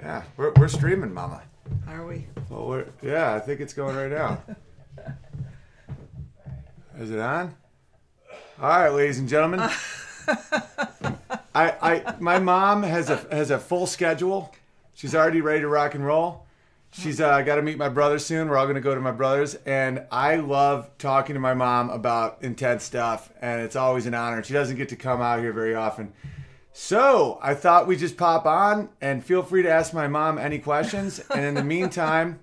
Yeah, we're, we're streaming, Mama. Are we? Well, we're yeah, I think it's going right now. Is it on? All right, ladies and gentlemen. I, I, my mom has a has a full schedule. She's already ready to rock and roll. She's uh, got to meet my brother soon. We're all going to go to my brother's, and I love talking to my mom about intense stuff, and it's always an honor. She doesn't get to come out here very often. So I thought we just pop on and feel free to ask my mom any questions. And in the meantime,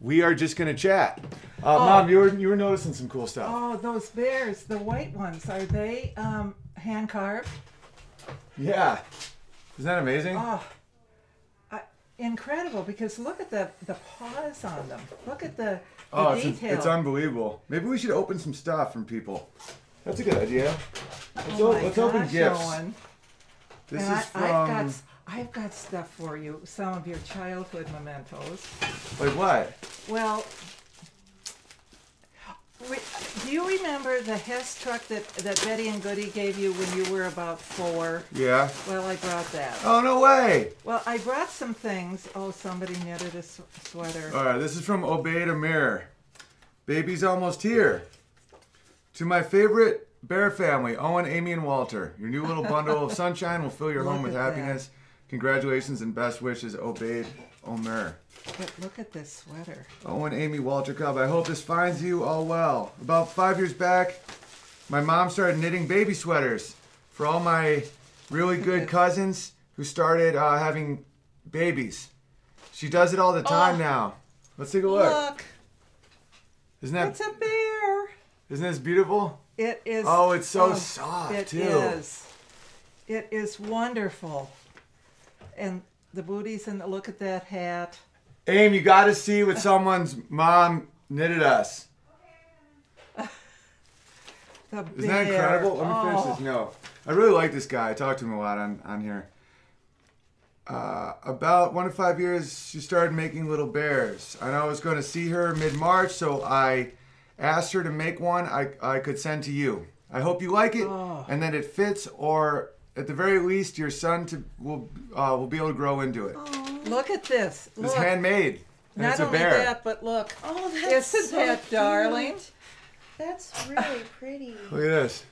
we are just gonna chat. Uh, Mom, you were you were noticing some cool stuff. Oh, those bears, the white ones, are they um, hand carved? Yeah, isn't that amazing? Oh, I, incredible! Because look at the the paws on them. Look at the, the oh, it's, detail. it's unbelievable. Maybe we should open some stuff from people. That's a good idea. Let's, oh o- let's open gosh, gifts. Owen. This And is I, I've got from I've got stuff for you. Some of your childhood mementos. like what? Well, do you remember the Hess truck that, that Betty and Goody gave you when you were about four? Yeah. Well, I brought that. Oh no way! Well, I brought some things. Oh, somebody knitted a s- sweater. All right, this is from Obeyed Amir. Baby's almost here. To my favorite bear family, Owen, Amy, and Walter. Your new little bundle of sunshine will fill your home with at that. happiness. Congratulations and best wishes, Obeyed Omer. But look at this sweater. Owen, Amy, Walter Cub. I hope this finds you all well. About five years back, my mom started knitting baby sweaters for all my really good cousins who started uh, having babies. She does it all the time Oh. now. Let's take a look. Look, Isn't that it's a bear. isn't this beautiful? It is. Oh, it's so soft, It too. is. It is wonderful. And the booties and the, look at that hat. Aim, you got to see what someone's mom knitted us. Isn't that incredible? Let me finish Oh. this note. I really like this guy. I talked to him a lot on, on here. Uh, about one to five years, she started making little bears. I know I was going to see her mid March, so I asked her to make one I, I could send to you. I hope you like it Oh. and that it fits, or at the very least, your son to, will uh, will be able to grow into it. Look at this. It's handmade. And Not it's a only bear. that, but look. Oh, that's Isn't so that cute. darling? That's really pretty. Look at this.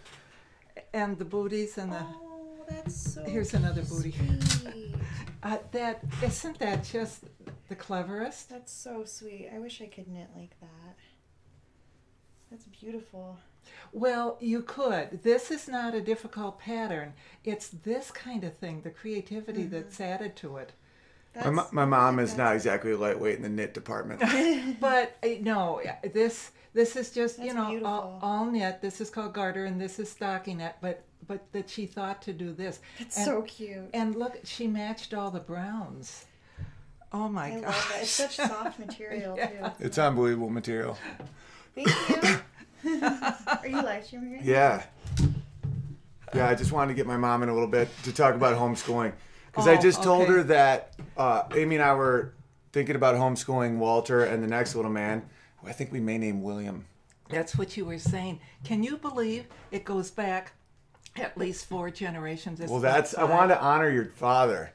And the booties and the. Oh, that's so. Here's another booty. Uh, that isn't that just the cleverest? That's so sweet. I wish I could knit like that. That's beautiful. Well, you could. This is not a difficult pattern. It's this kind of thing, the creativity Mm-hmm. that's added to it. My, That's, mo- my mom is not exactly lightweight in the knit department. But uh, no, this this is just you know all, all knit. This is called garter, and this is stockinette. But but that she thought to do this. It's and, so cute. And look, she matched all the browns. Oh my I god! love it. It's such soft material too. It's unbelievable material. Thank you. Are you live streaming right now? Yeah. Yeah, I just wanted to get my mom in a little bit to talk about homeschooling. Because I Oh, just told okay. her that uh, Amy and I were thinking about homeschooling Walter and the next little man, who I think we may name William. That's what you were saying. Can you believe it goes back at least four generations? Well, not that's, I wanted to honor your father.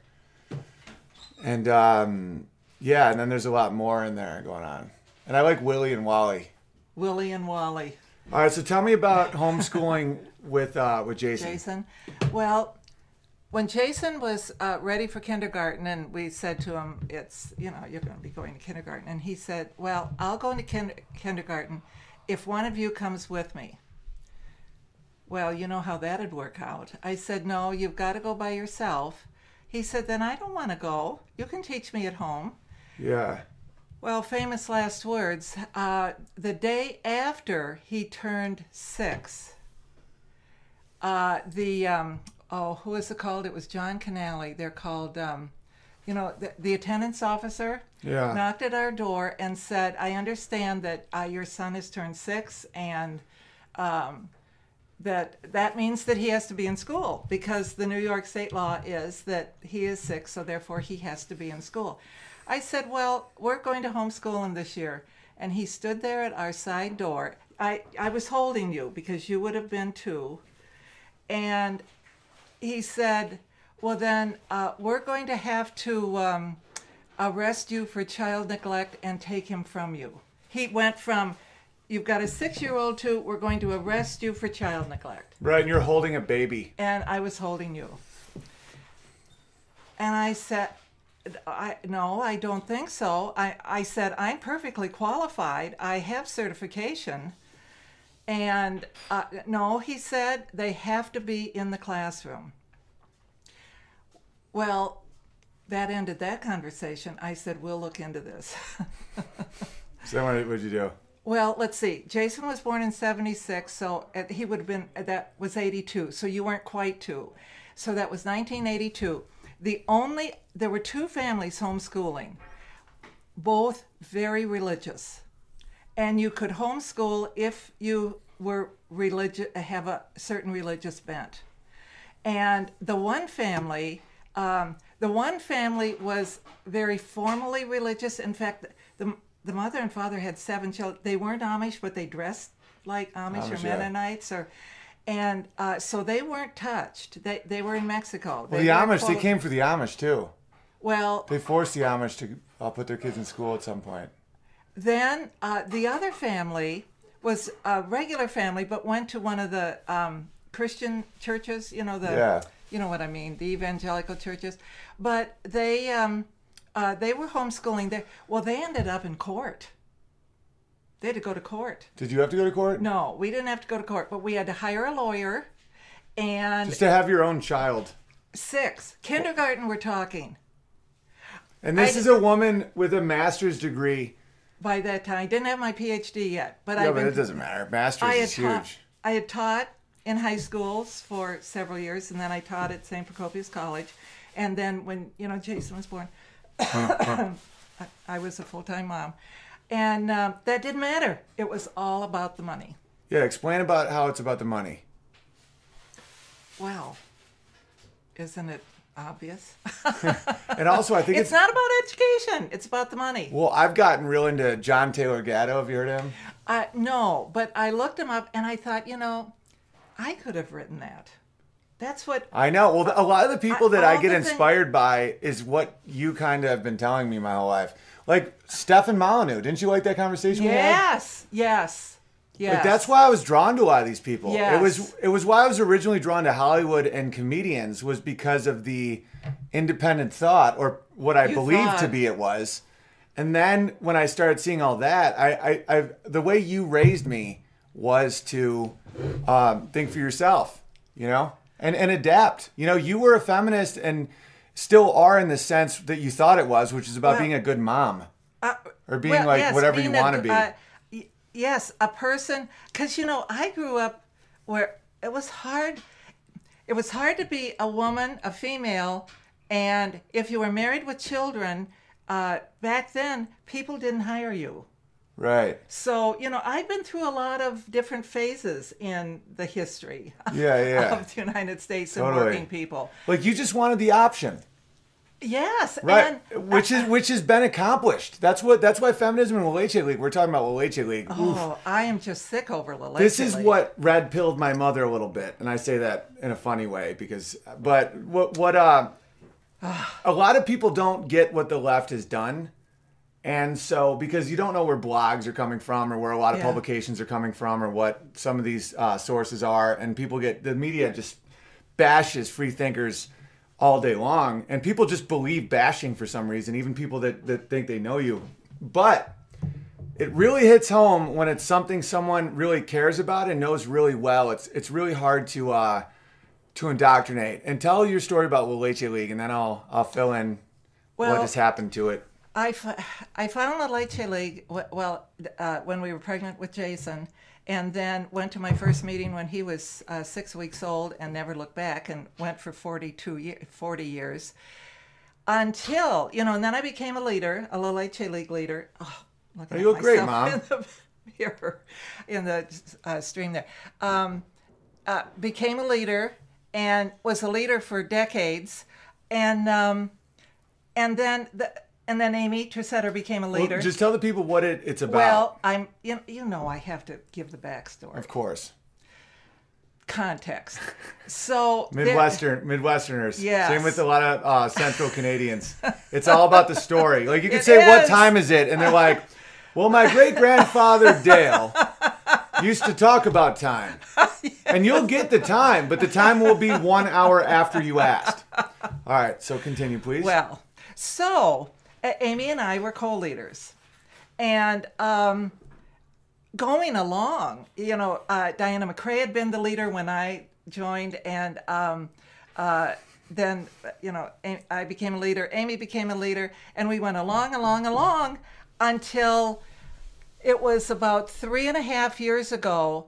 And um, yeah, and then there's a lot more in there going on. And I like Willie and Wally. Willie and Wally. All right, so tell me about homeschooling with uh, with Jason. Jason. Well, when Jason was uh, ready for kindergarten, and we said to him, "It's you know you're going to be going to kindergarten," and he said, "Well, I'll go into kin- kindergarten if one of you comes with me." Well, you know how that'd work out. I said, "No, you've got to go by yourself." He said, "Then I don't want to go. You can teach me at home." Yeah. Well, famous last words. Uh, the day after he turned six, uh, the um, oh, who is it called? It was John Canale. They're called, um, you know, the, the attendance officer Yeah. knocked at our door and said, "I understand that uh, your son has turned six, and um, that that means that he has to be in school because the New York state law is that he is six, so therefore he has to be in school." I said, "Well, we're going to homeschool him this year," and he stood there at our side door. I I was holding you because you would have been too, and he said, "Well, then uh, we're going to have to um, arrest you for child neglect and take him from you. He went from, you've got a six year old to, we're going to arrest you for child neglect. Right, and you're holding a baby. And I was holding you. And I said, I, no, I don't think so. I, I said, I'm perfectly qualified. I have certification. And uh, no, he said, they have to be in the classroom. Well, that ended that conversation. I said, we'll look into this. So what did you do? Well, let's see. Jason was born in 76, so he would have been, that was 82, so you weren't quite two. So that was 1982. The only, there were two families homeschooling, both very religious. And you could homeschool if you were religious, have a certain religious bent. And the one family, um, the one family was very formally religious. In fact, the, the mother and father had seven children. They weren't Amish, but they dressed like Amish, or Amish, yeah. Mennonites, or and uh, so they weren't touched. They they were in Mexico. Well, They the weren't Amish, they came for the Amish too. Well, They forced the Amish to uh, put their kids in school at some point. then uh, the other family was a regular family, but went to one of the um, Christian churches. You know the Yeah. you know what I mean, the evangelical churches. But they um, uh, they were homeschooling there. Well, they ended up in court. They had to go to court. Did you have to go to court? No, we didn't have to go to court, but we had to hire a lawyer. And Just to have your own child. six kindergarten, we're talking. And this I- is a woman with a master's degree. By that time, I didn't have my PhD yet, but Yeah, I've but been it doesn't matter. Master's I is taught. huge. I had taught in high schools for several years, and then I taught at St. Procopius College. And then when you know Jason was born, I, I was a full time mom, and um, that didn't matter. It was all about the money. Yeah, explain about how it's about the money. Well, isn't it obvious? And also, I think it's it's, not about education. It's about the money. well, I've gotten real into John Taylor Gatto. Have you heard of him? Uh, no, but I looked him up and I thought, you know, I could have written that. That's what I know. Well, a lot of the people I- that I get the thing- inspired by is what you kind of have been telling me my whole life. Like Stefan Molyneux. Didn't you like that conversation? Yes, yes, yes. Like that's why I was drawn to a lot of these people. Yes. It was it was why I was originally drawn to Hollywood and comedians was because of the independent thought or what I You believed to be it was. And then when I started seeing all that, I, I, I the way you raised me was to um, think for yourself, you know, and and adapt. You know, you were a feminist and still are in the sense that you thought it was, which is about Well- being a good mom. Uh, or being like whatever you being a- wanna be. uh, y- yes, a person. Because you know, I grew up where it was hard. It was hard to be a woman, a female, and if you were married with children, uh, back then people didn't hire you. Right. So you know, I've been through a lot of different phases in the history Yeah, yeah. of the United States and working people. Like you just wanted the option. Yes, Right, and which is which has been accomplished. That's what that's why feminism and La Leche League. We're talking about La Leche League. Oof. oh, I am just sick over La This is League. what red pilled my mother a little bit, and I say that in a funny way because. But what what uh, a lot of people don't get what the left has done, and so because you don't know where blogs are coming from or where a lot of Yeah. publications are coming from or what some of these uh, sources are, and people get the media just bashes free thinkers all day long, and people just believe bashing for some reason, even people that that think they know you, but it really hits home when it's something someone really cares about and knows really well. It's it's really hard to uh, to indoctrinate. And tell your story about La Leche League, and then I'll I'll fill in what has happened to it. I, f- I found La Leche League, w- well, uh, when we were pregnant with Jason, and then went to my first meeting when he was uh, six weeks old and never looked back and went for 42 year, 40 years until, you know, and then I became a leader, a La Leche League leader. Oh, look at You great, Mom. In the mirror, in the uh, stream there. Um, uh, became a leader and was a leader for decades. And, um, and then the, and then Amy Tressetter became a Well, leader. just tell the people what it, it's about. Well, I'm you know, you know I have to give the backstory. of course. context. So there- Midwestern Midwesterners. Yeah. Same with a lot of uh, Central Canadians. It's all about the story. Like you can It say, "What time is it?" And they're like, "Well, my great grandfather Dale used to talk about time." And you'll get the time, but the time will be one hour after you asked. All right, so continue, please. Well, so Amy and I were co-leaders, and um, going along, you know, uh, Diana McCrae had been the leader when I joined, and um, uh, then you know I became a leader. Amy became a leader, and we went along, along, along until it was about three and a half years ago.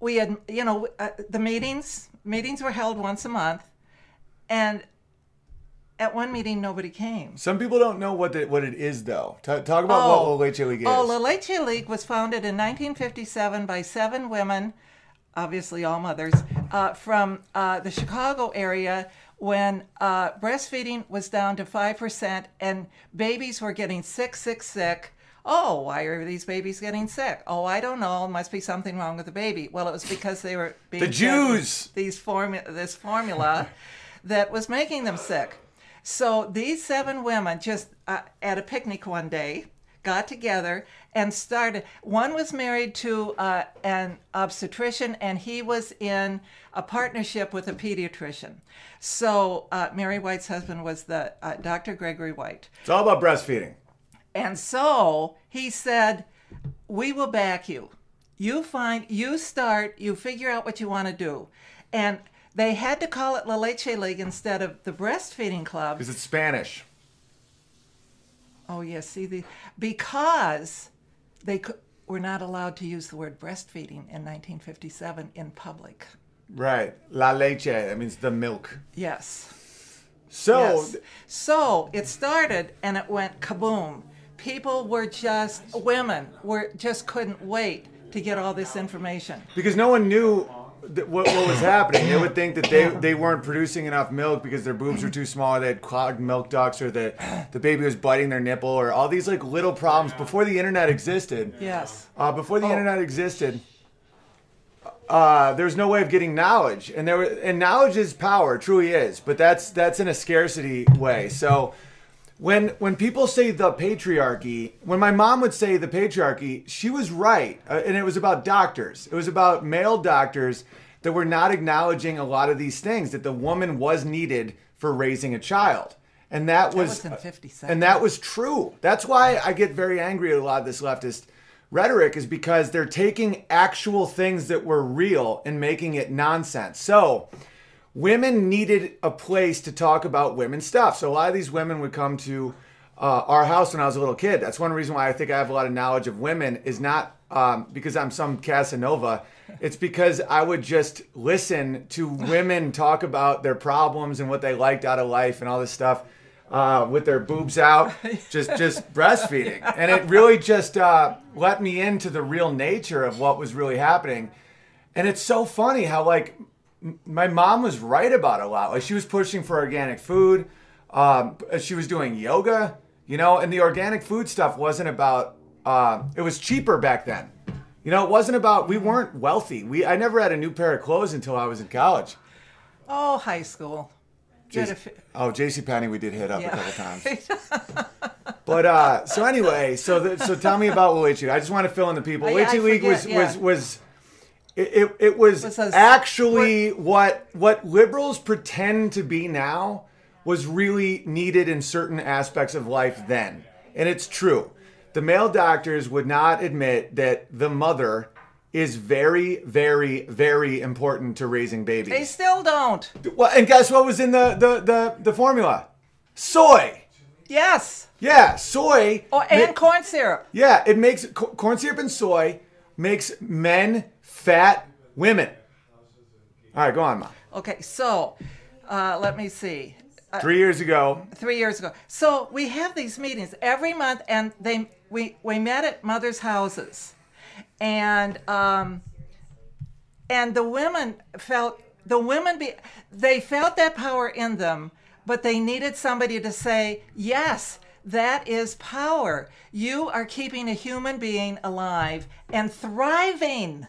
We had, you know, uh, the meetings. Meetings were held once a month, and at one meeting nobody came. Some people don't know what the, what it is, though. Ta talk about Oh. what La Leche League is. Oh, La Leche League was founded in 1957 by seven women, obviously all mothers, uh, from uh, the Chicago area when uh, breastfeeding was down to 5% and babies were getting sick, sick, sick. Oh, why are these babies getting sick? Oh, I don't know. Must be something wrong with the baby. Well, it was because they were being The Jews! These formu- this formula that was making them sick. So these seven women just uh, at a picnic one day got together and started. One was married to uh, an obstetrician, and he was in a partnership with a pediatrician. So uh, Mary White's husband was the uh, Dr. Gregory White. It's all about breastfeeding. And so he said, We will back you. You find, you start, you figure out what you want to do. And they had to call it La Leche League instead of the Breastfeeding Club. Because it's Spanish. Oh, yes, see, the, because they could, were not allowed to use the word breastfeeding in 1957 in public. Right. La leche. That means the milk. Yes. So, yes. So it started and it went kaboom. People were just, women were just couldn't wait to get all this information. because no one knew th- what, what was happening, they would think that they, they weren't producing enough milk because their boobs were too small, or they had clogged milk ducts, or the, the baby was biting their nipple, or all these like little problems before the internet existed. Yes. Uh, before the Oh. internet existed, uh, there's no way of getting knowledge, and there were- and knowledge is power, truly is. But that's that's in a scarcity way. So when when people say the patriarchy, when my mom would say the patriarchy, she was right, uh, and it was about doctors. It was about male doctors that were not acknowledging a lot of these things that the woman was needed for raising a child. And that, was, was in 57. and that was true. That's why I get very angry at a lot of this leftist rhetoric is because they're taking actual things that were real and making it nonsense. So, women needed a place to talk about women's stuff. So a lot of these women would come to uh, our house when I was a little kid. That's one reason why I think I have a lot of knowledge of women is not um, because I'm some Casanova. It's because I would just listen to women talk about their problems and what they liked out of life and all this stuff uh, with their boobs out, just just breastfeeding, and it really just uh, let me into the real nature of what was really happening. And it's so funny how like my mom was right about a lot. Like she was pushing for organic food. Um, she was doing yoga, you know, and the organic food stuff wasn't about. Uh, it was cheaper back then. You know, it wasn't about. We weren't wealthy. We I never had a new pair of clothes until I was in college. Oh, high school. Had fi- oh, J.C. Penney, we did hit up Yeah. a couple times. But uh, so anyway, so the, so tell me about Leche. I just want to fill in the people. Oh, yeah, Leche I League was forget, was was it, it, it was, a- actually what what liberals pretend to be now was really needed in certain aspects of life then, and it's true. The male doctors would not admit that the mother is very, very, very important to raising babies. They still don't. Well, and guess what was in the the the, the formula? Soy. Yes. Yeah, soy. Oh, and corn syrup. yeah, it makes co- corn syrup and soy makes men fat women. All right, go on, Ma. Okay, so uh, let me see. Three years ago, Three years ago. So we have these meetings every month, and they we we met at mothers' houses, and um, and the women felt the women be they felt that power in them, but they needed somebody to say yes. That is power. You are keeping a human being alive and thriving.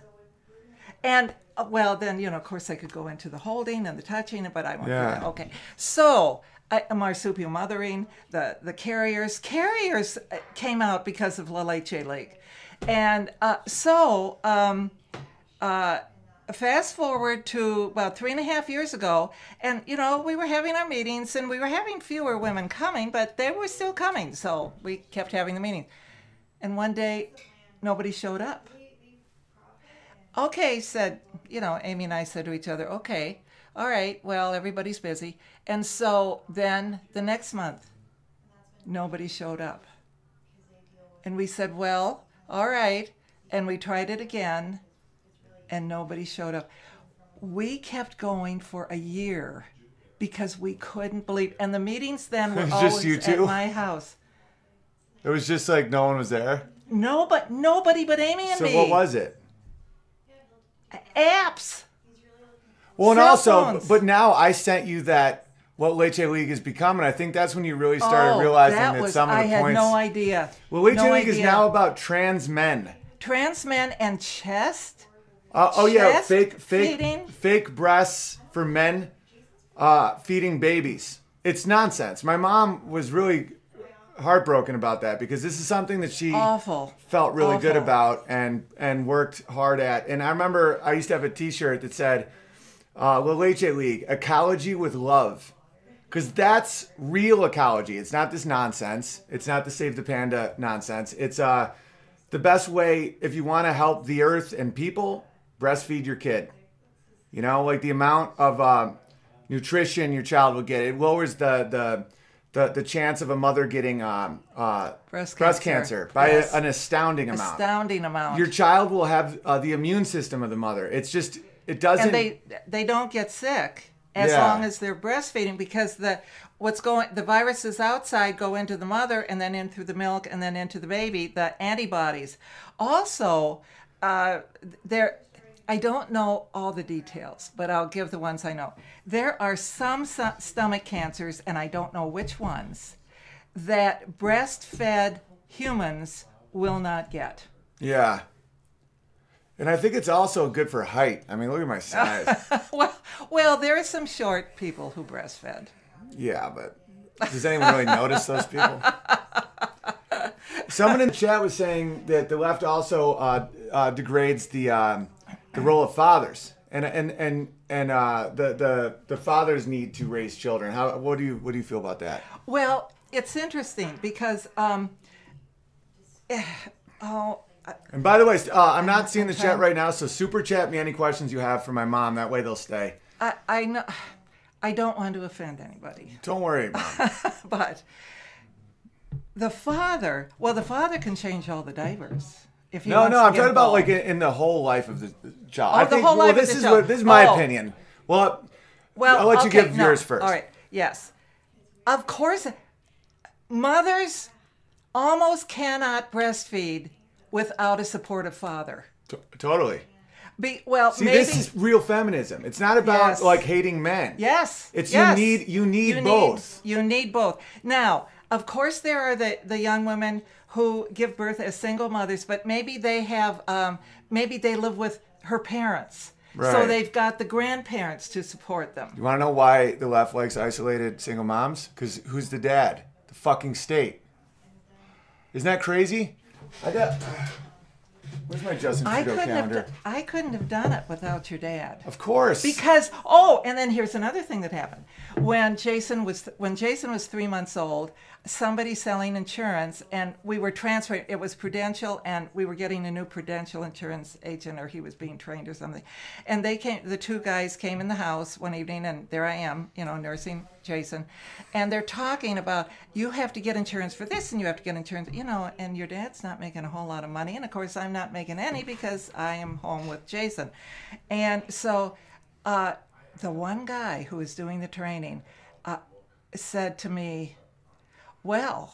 And uh, well, then you know, of course, I could go into the holding and the touching, but I won't. do that. Okay, so. Uh, marsupial mothering, the the carriers, carriers uh, came out because of La Leche League, and uh, so um, uh, fast forward to about three and a half years ago, and you know we were having our meetings, and we were having fewer women coming, but they were still coming, so we kept having the meetings. And one day, nobody showed up. Okay, said, you know, Amy and I said to each other, okay, all right, well, everybody's busy. And so then the next month, nobody showed up. And we said, well, all right. And we tried it again, and nobody showed up. We kept going for a year because we couldn't believe. And the meetings then were always at my house. It was just like no one was there. No, but nobody but Amy and So me. what was it? Apps? Well, and also, phones. but now I sent you that what Leche League has become, and I think that's when you really started oh, realizing that that, was, some of the I had no idea. well, Leche no League is now about trans men. trans men and chest. Uh, oh yeah, fake, fake, feeding? fake breasts for men uh, feeding babies. It's nonsense. My mom was really heartbroken about that because this is something that she Awful. felt really good about and and worked hard at. And I remember I used to have a T-shirt that said uh, "La Leche League: Ecology with Love," because that's real ecology. It's not this nonsense. It's not the Save the Panda nonsense. It's uh the best way if you want to help the earth and people. Breastfeed your kid. You know, like the amount of uh, nutrition your child will get. It lowers the the the, the chance of a mother getting um, uh, Breast breast cancer. cancer, by Yes. a- an astounding amount. Astounding amount. Your child will have uh, the immune system of the mother. It's just it doesn't. and they they don't get sick as Yeah. long as they're breastfeeding because the what's going the viruses outside go into the mother and then in through the milk and then into the baby the antibodies also uh, there i don't know all the details but i'll give the ones i know there are some sto- stomach cancers and i don't know which ones that breastfed humans will not get yeah. And I think it's also good for height. I mean, look at my size. well well there are some short people who breastfed yeah, but does anyone really notice those people? Someone in the chat was saying that the left also uh, uh, degrades the um, the role of fathers, and and and and uh, the the the fathers need to raise children. How what do you what do you feel about that? Well, it's interesting because, um, eh, oh, And by the way, uh, I'm not seeing the Okay. chat right now, so super chat me any questions you have for my mom. That way they'll stay. I, I know, I don't want to offend anybody, Don't worry, mom. but the father, well, the father can change all the diapers. If No, no, I'm talking about like in, in the whole life of the child. Oh, I the think, whole well, life of this the is child. what this is my Oh. opinion. Well, Well, I'll let you give no. yours first. All right. Yes. Of course, mothers almost cannot breastfeed without a supportive father. T- totally. Be, well, See, maybe this is real feminism. It's not about Yes. like hating men. Yes. It's yes. you need you need both. you need both. Now, of course, there are the, the young women who give birth as single mothers, but maybe they have um, maybe they live with her parents, Right. so they've got the grandparents to support them. You want to know why the left likes isolated single moms? Because who's the dad? The fucking state. Isn't that crazy? I got. Where's my Justin Trudeau I couldn't have calendar? do- I couldn't have done it without your dad. Of course. Because oh, and then here's another thing that happened. When Jason was when Jason was three months old, somebody selling insurance, and we were transferring. It was Prudential, and we were getting a new Prudential insurance agent, or he was being trained or something. And they came. The two guys came in the house one evening, and there I am, you know, nursing Jason, and they're talking about you have to get insurance for this, and you have to get insurance, you know, and your dad's not making a whole lot of money, and of course I'm not making any because I am home with Jason, and so. Uh, the one guy who was doing the training uh, said to me, "Well,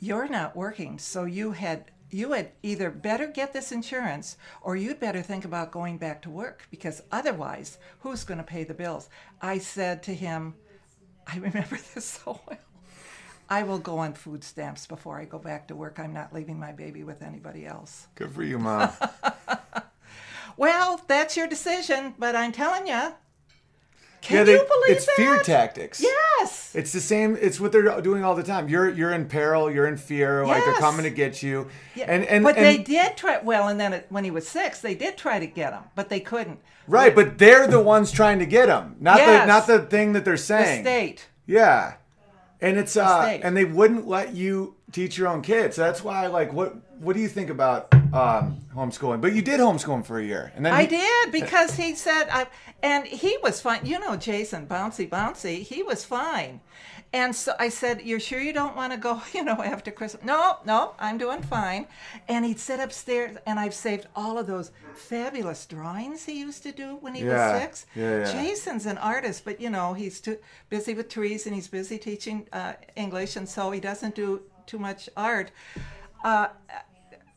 you're not working, so you had you had either better get this insurance or you'd better think about going back to work because otherwise, who's going to pay the bills?" I said to him, "I remember this so well. I will go on food stamps before I go back to work. I'm not leaving my baby with anybody else." Good for you, mom. Well, that's your decision, but I'm telling you. Can yeah, they, you believe it's that? fear tactics. Yes. It's the same. It's what they're doing all the time. You're you're in peril. You're in fear. Like they're coming to get you. Yeah, And and, but and they did try. Well, and then it, when he was six, they did try to get him, but they couldn't. right, but they're the ones trying to get him, not the not the thing that they're The saying. state. Yeah, and it's uh, state. and they wouldn't let you teach your own kids. That's why, like, what what do you think about um, homeschooling? But you did homeschooling for a year, and then I he- did because he said, I, and he was fine. You know, Jason, bouncy, bouncy, he was fine. And so I said, You're sure you don't want to go, you know, after Christmas? No, no, I'm doing fine. And he'd sit upstairs, and I've saved all of those fabulous drawings he used to do when he Yeah, was six. yeah, yeah. Jason's an artist, but, you know, he's too busy with trees and he's busy teaching uh, English, and so he doesn't do too much art. Uh,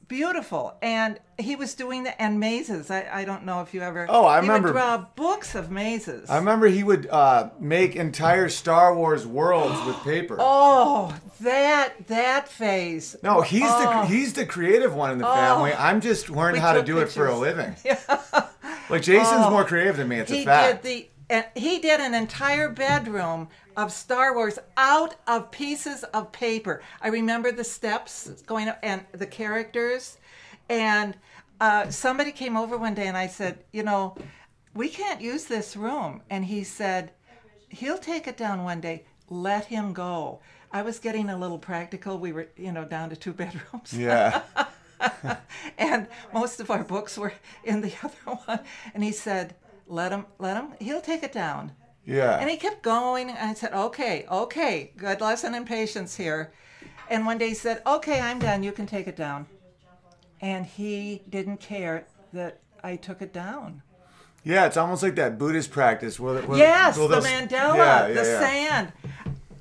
beautiful and he was doing the and mazes i, I don't know if you ever Oh, I he remember- would draw books of mazes I remember he would uh, make entire Star Wars worlds with paper. oh that that phase No, he's the Oh. he's the creative one in the family. I'm just learning how to do it for a pictures. living. Like Jason's Oh. more creative than me. It's he a fact. did the and he did an entire bedroom of Star Wars out of pieces of paper. I remember the steps going up and the characters. And uh, somebody came over one day and I said, you know, we can't use this room. And he said, he'll take it down one day. Let him go. I was getting a little practical. We were, you know, down to two bedrooms yeah. and most of our books were in the other one. And he said, "Let him, let him. He'll take it down." Yeah. And he kept going. And I said, "Okay, okay, good lesson in patience here." And one day he said, "Okay, I'm done. You can take it down." And he didn't care that I took it down. yeah, it's almost like that Buddhist practice where, where Yes, the mandala, yeah, yeah, the yeah. sand.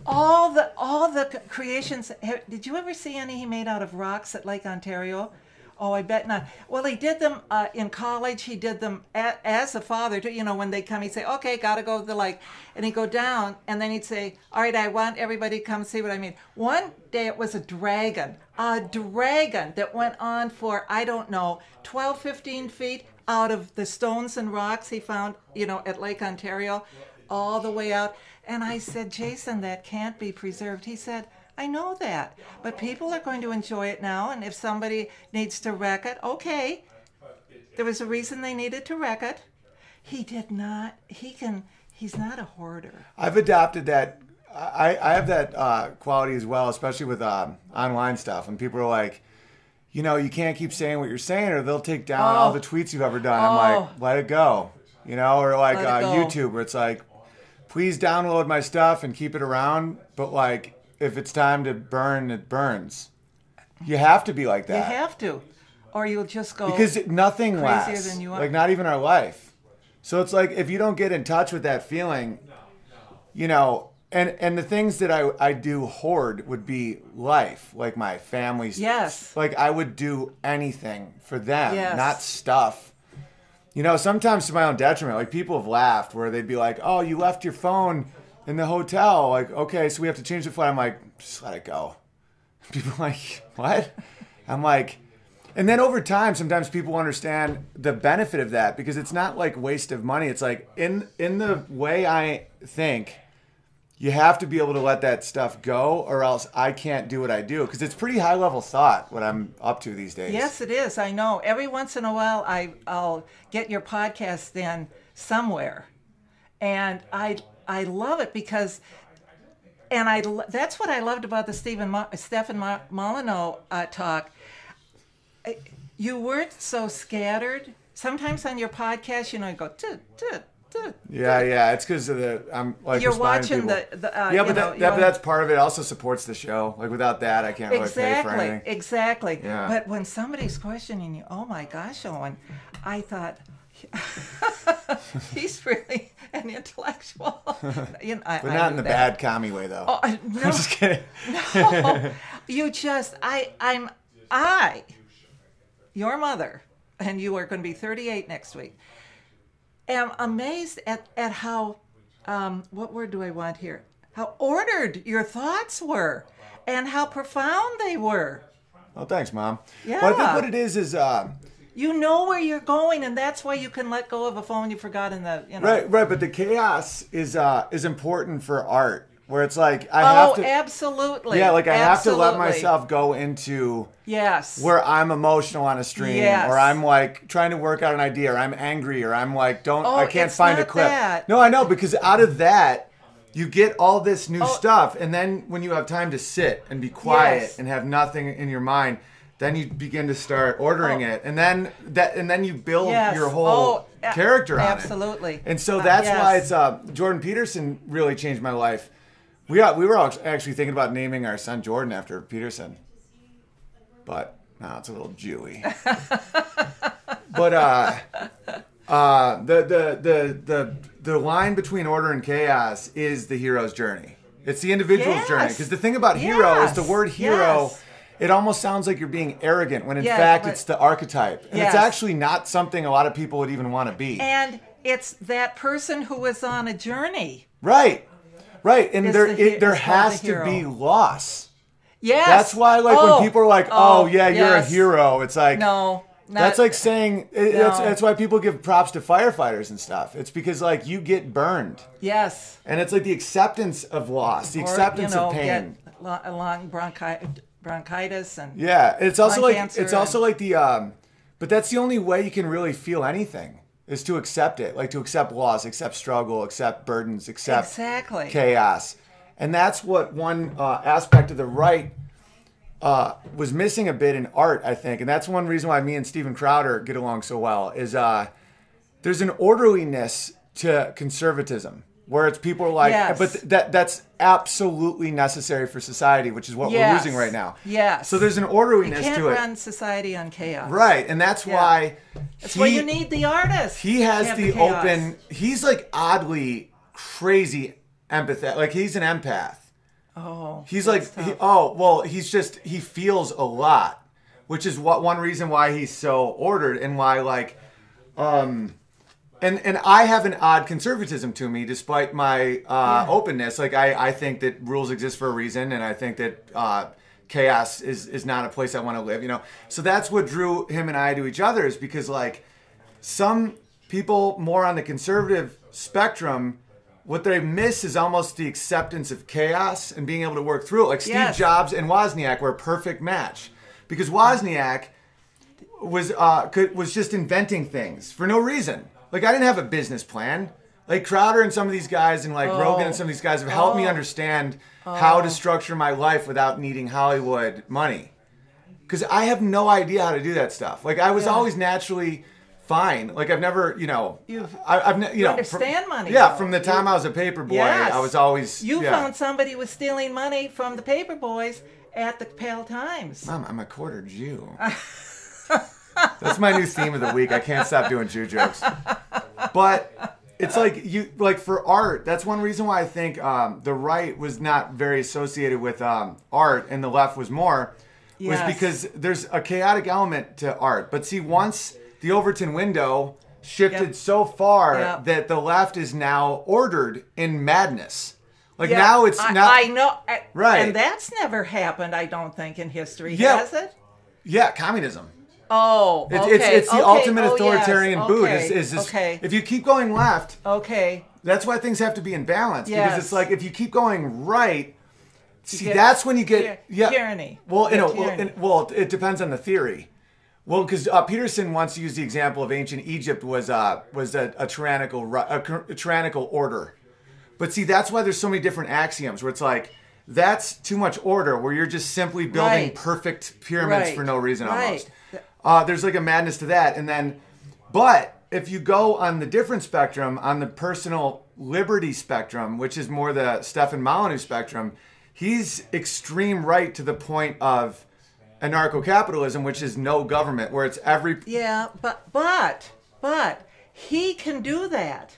All the all the creations. ha- Did you ever see any he made out of rocks at Lake Ontario? Oh, I bet not. Well, he did them uh, in college. He did them a, as a father too. You know, when they come, he'd say, "Okay, gotta go to the lake," and he'd go down, and then he'd say, "All right, I want everybody to come see what I mean." One day it was a dragon, a dragon that went on for I don't know, 12, 15 feet out of the stones and rocks he found, you know, at Lake Ontario, all the way out. And I said, Jason, that can't be preserved. He said, I know that, but people are going to enjoy it now. And if somebody needs to wreck it, okay. There was a reason they needed to wreck it. He did not, he can, he's not a hoarder. I've adopted that. I, I have that uh, quality as well, especially with um, online stuff. And people are like, you know, you can't keep saying what you're saying, or they'll take down all Oh. the tweets you've ever done. I'm like, Oh. let it go. You know, or like uh. YouTube, where it's like, please download my stuff and keep it around. But like, if it's time to burn, it burns. You have to be like that. You have to, or you'll just go. because nothing lasts. than you are. Like not even our life. So it's like if you don't get in touch with that feeling, you know, and and the things that I I do hoard would be life, like my family's. Yes. Like I would do anything for them, Yes. not stuff. You know, sometimes to my own detriment. Like people have laughed where they'd be like, "Oh, you left your phone in the hotel." Like, okay, so we have to change the flight. I'm like, just let it go. People like, what? I'm like, and then over time, sometimes people understand the benefit of that because it's not like waste of money. It's like in in the way I think, you have to be able to let that stuff go, or else I can't do what I do because it's pretty high level thought what I'm up to these days. Yes, it is. I know. Every once in a while, I I'll get your podcast in somewhere, and I I love it because, and I that's what I loved about the Stephen Mo- Stephen Mo- Molyneux uh, talk. I- You weren't so scattered. Sometimes on your podcast, you know, you go. "Tuh, tuh, tuh, Yeah, yeah. It's because of the I'm like You're watching people. the- the, uh, yeah, but, know, that, but that's part of it. it. Also supports the show. Like without that, I can't really pay for Exactly, exactly. Yeah. But when somebody's questioning you, oh my gosh, Owen, I thought he's really an intellectual. you know, I, But not in the that. bad commie way though. Oh, I- no, I'm just kidding. no. You just, I, I'm, I, your mother, and you are going to be 38 next week. Am amazed at at how, um, what word do I want here? How ordered your thoughts were, and how profound they were. Oh, thanks, mom. Well, I think what it is is, uh, You know where you're going, and that's why you can let go of a phone you forgot in the you know. Right, right. But the chaos is uh is important for art, where it's like I Oh, have to. Oh, absolutely. Yeah, like I have to let myself go into Yes. where I'm emotional on a stream, Yes. or I'm like trying to work out an idea, or I'm angry, or I'm like don't Oh, I can't find a clip. that. No, I know because out of that you get all this new Oh. stuff, and then when you have time to sit and be quiet Yes. and have nothing in your mind. Then you begin to start ordering Oh. it, and then that, and then you build Yes. your whole Oh, a- character on it. absolutely. And so Uh, that's why it's uh, Jordan Peterson really changed my life. We got, we were all actually thinking about naming our son Jordan after Peterson, but no, it's a little Jewy. but uh, uh, the, the the the the line between order and chaos is the hero's journey. It's the individual's Yes. journey. Because the thing about hero is the word hero. It almost sounds like you're being arrogant when in fact but- it's the archetype. And Yes. it's actually not something a lot of people would even want to be. and it's that person who was on a journey. Right. Right. And Is there the it, there is has the to be loss. Yes. That's why like Oh, when people are like, "Oh, oh yeah, you're a hero." It's like No. Not, That's like saying it, that's that's why people give props to firefighters and stuff. It's because like you get burned. yes. And it's like the acceptance of loss, the Or, acceptance you know, of pain. Get long bronchi- bronchitis and Yeah, it's also like it's also like the um but that's the only way you can really feel anything is to accept it. Like to accept loss, accept struggle, accept burdens, accept Exactly. chaos. And that's what one uh, aspect of the right uh, was missing a bit in art, I think. And that's one reason why me and Steven Crowder get along so well is uh, there's an orderliness to conservatism where it's people are like, Yes. but th- that that's absolutely necessary for society, which is what we're losing right now. Yes. So there's an orderliness to it. you can't run society on chaos. Right. And that's Yeah. why That's he, why you need the artist. he has have the, open he's like oddly crazy empathetic. Like he's an empath. Oh. He's like, he, oh, well, he's just, he feels a lot, which is what one reason why he's so ordered and why, like, um, and and I have an odd conservatism to me, despite my uh, openness. Like, I, I think that rules exist for a reason, and I think that uh, chaos is is not a place I want to live. You know, so that's what drew him and I to each other is because like some people more on the conservative spectrum what they miss is almost the acceptance of chaos and being able to work through it like steve Yes. jobs and wozniak were a perfect match because wozniak was uh could, was just inventing things for no reason like i didn't have a business plan like crowder and some of these guys and like rogan and oh. some of these guys have helped me Oh. understand how to oh. structure my life without needing hollywood money because I have no idea how to do that stuff. Like I was Yeah. always naturally fine. Like I've never, you know, You've- I, I've ne- you, know, understand from, money, Yeah, though. from the time I was a paper boy, Yes. I was always. You yeah. found somebody was stealing money from the paper boys at the Pal-Times. Mom, I'm a quarter Jew. That's my new theme of the week. I can't stop doing Jew jokes. But it's like you like for art. That's one reason why I think um, the right was not very associated with um, art, and the left was more. Was because there's a chaotic element to art. But see, once the Overton window shifted Yep. so far Yep. that the left is now ordered in madness. Like Yeah, now it's I, now I know. I- Right. And that's never happened, I don't think, in history, Yeah. has it? yeah, communism. Oh, It's, okay. it's, it's the okay, ultimate oh, yes, authoritarian boot. Okay. Is, is this, okay. If you keep going left, okay. that's why things have to be in balance. Because it's like if you keep going right, see, get that's when you get yeah. tyranny. Well, You know, well, well, it depends on the theory. Well, because uh, Peterson once used the example of ancient Egypt was uh, was a, a tyrannical a, a tyrannical order. But see, that's why there's so many different axioms where it's like that's too much order, where you're just simply building Right. perfect pyramids Right. for no reason Right. almost. Uh, there's like a madness to that, and then, but if you go on the different spectrum, on the personal liberty spectrum, which is more the Stefan Molyneux spectrum, he's extreme right to the point of anarcho-capitalism, which is no government, where it's every Yeah, but but but he can do that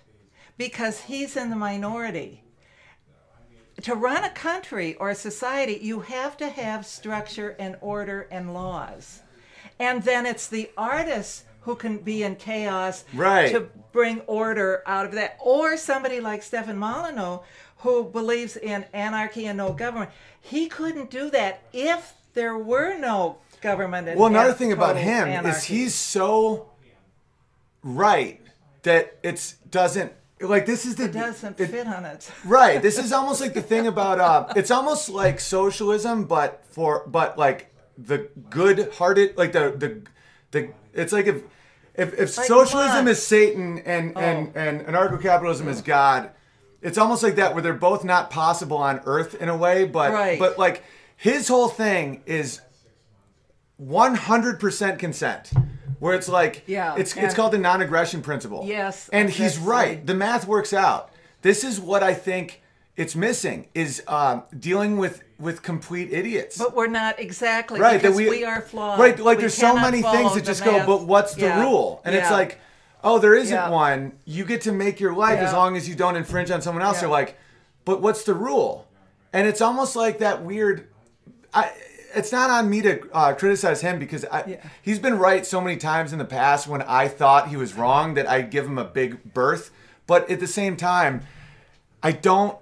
because he's in the minority. To run a country or a society, you have to have structure and order and laws. And then it's the artists who can be in chaos Right. to bring order out of that. Or somebody like Stefan Molyneux who believes in anarchy and no government. He couldn't do that if there were no government. And, Well, another thing about him is he's so right that it doesn't like this is the It doesn't it- fit on it. right. This is almost like the thing about uh, it's almost like socialism, but for but like the good-hearted, like the the the. It's like if if, if Like socialism is Satan and oh. and Oh. and anarcho-capitalism is God, it's almost like that where they're both not possible on Earth in a way, but Right. but like his whole thing is 100% consent. Where it's like, Yeah, it's it's called the non-aggression principle. Yes, and he's right. The math works out. This is what I think it's missing is um, dealing with with complete idiots. But we're not exactly right, because we, are flawed. Right, like We there's so many things that just go. But what's the Yeah, rule? And it's like, oh, there isn't Yeah. one. You get to make your life as long as you don't infringe on someone else. Yeah. You're like, but what's the rule? And it's almost like that weird. I, it's not on me to uh, criticize him because I, Yeah. he's been right so many times in the past when I thought he was wrong that I give him a big berth. But at the same time, I don't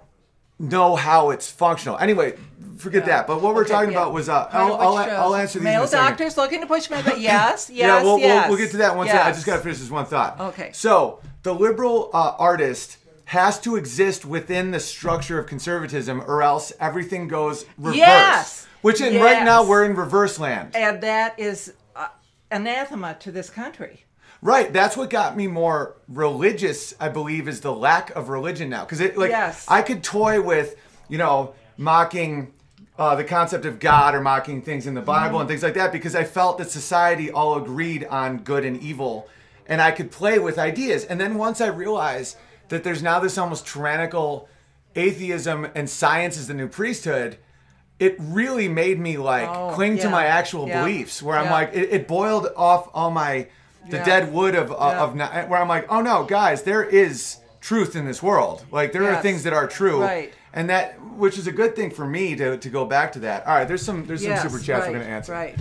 know how it's functional. Anyway, forget that. But what we're Okay, talking yeah. about was uh, I'll, I'll, I'll answer these. Male doctors looking to push men, but yes, yes, yeah, we'll, yes. we'll, we'll get to that once. I, I just got to finish this one thought. Okay. So the liberal uh, artist has to exist within the structure of conservatism, or else everything goes reverse. Yes! Which in, right now we're in reverse land. And that is uh, anathema to this country. Right. That's what got me more religious. I believe is the lack of religion now, because it like Yes. I could toy with you know mocking. Uh, the concept of God or mocking things in the Bible Mm-hmm. and things like that because I felt that society all agreed on good and evil and I could play with ideas. And then once I realized that there's now this almost tyrannical atheism and science is the new priesthood, it really made me like Oh, cling to my actual Yeah. beliefs where I'm Yeah. like, it, it boiled off all my, the Yeah. dead wood of, uh, Yeah. of, where I'm like, oh no, guys, there is truth in this world. Like there are things that are true. Right. And that, which is a good thing for me to, to go back to that. All right, there's some there's Yes, some super chats right, we're gonna answer. Right.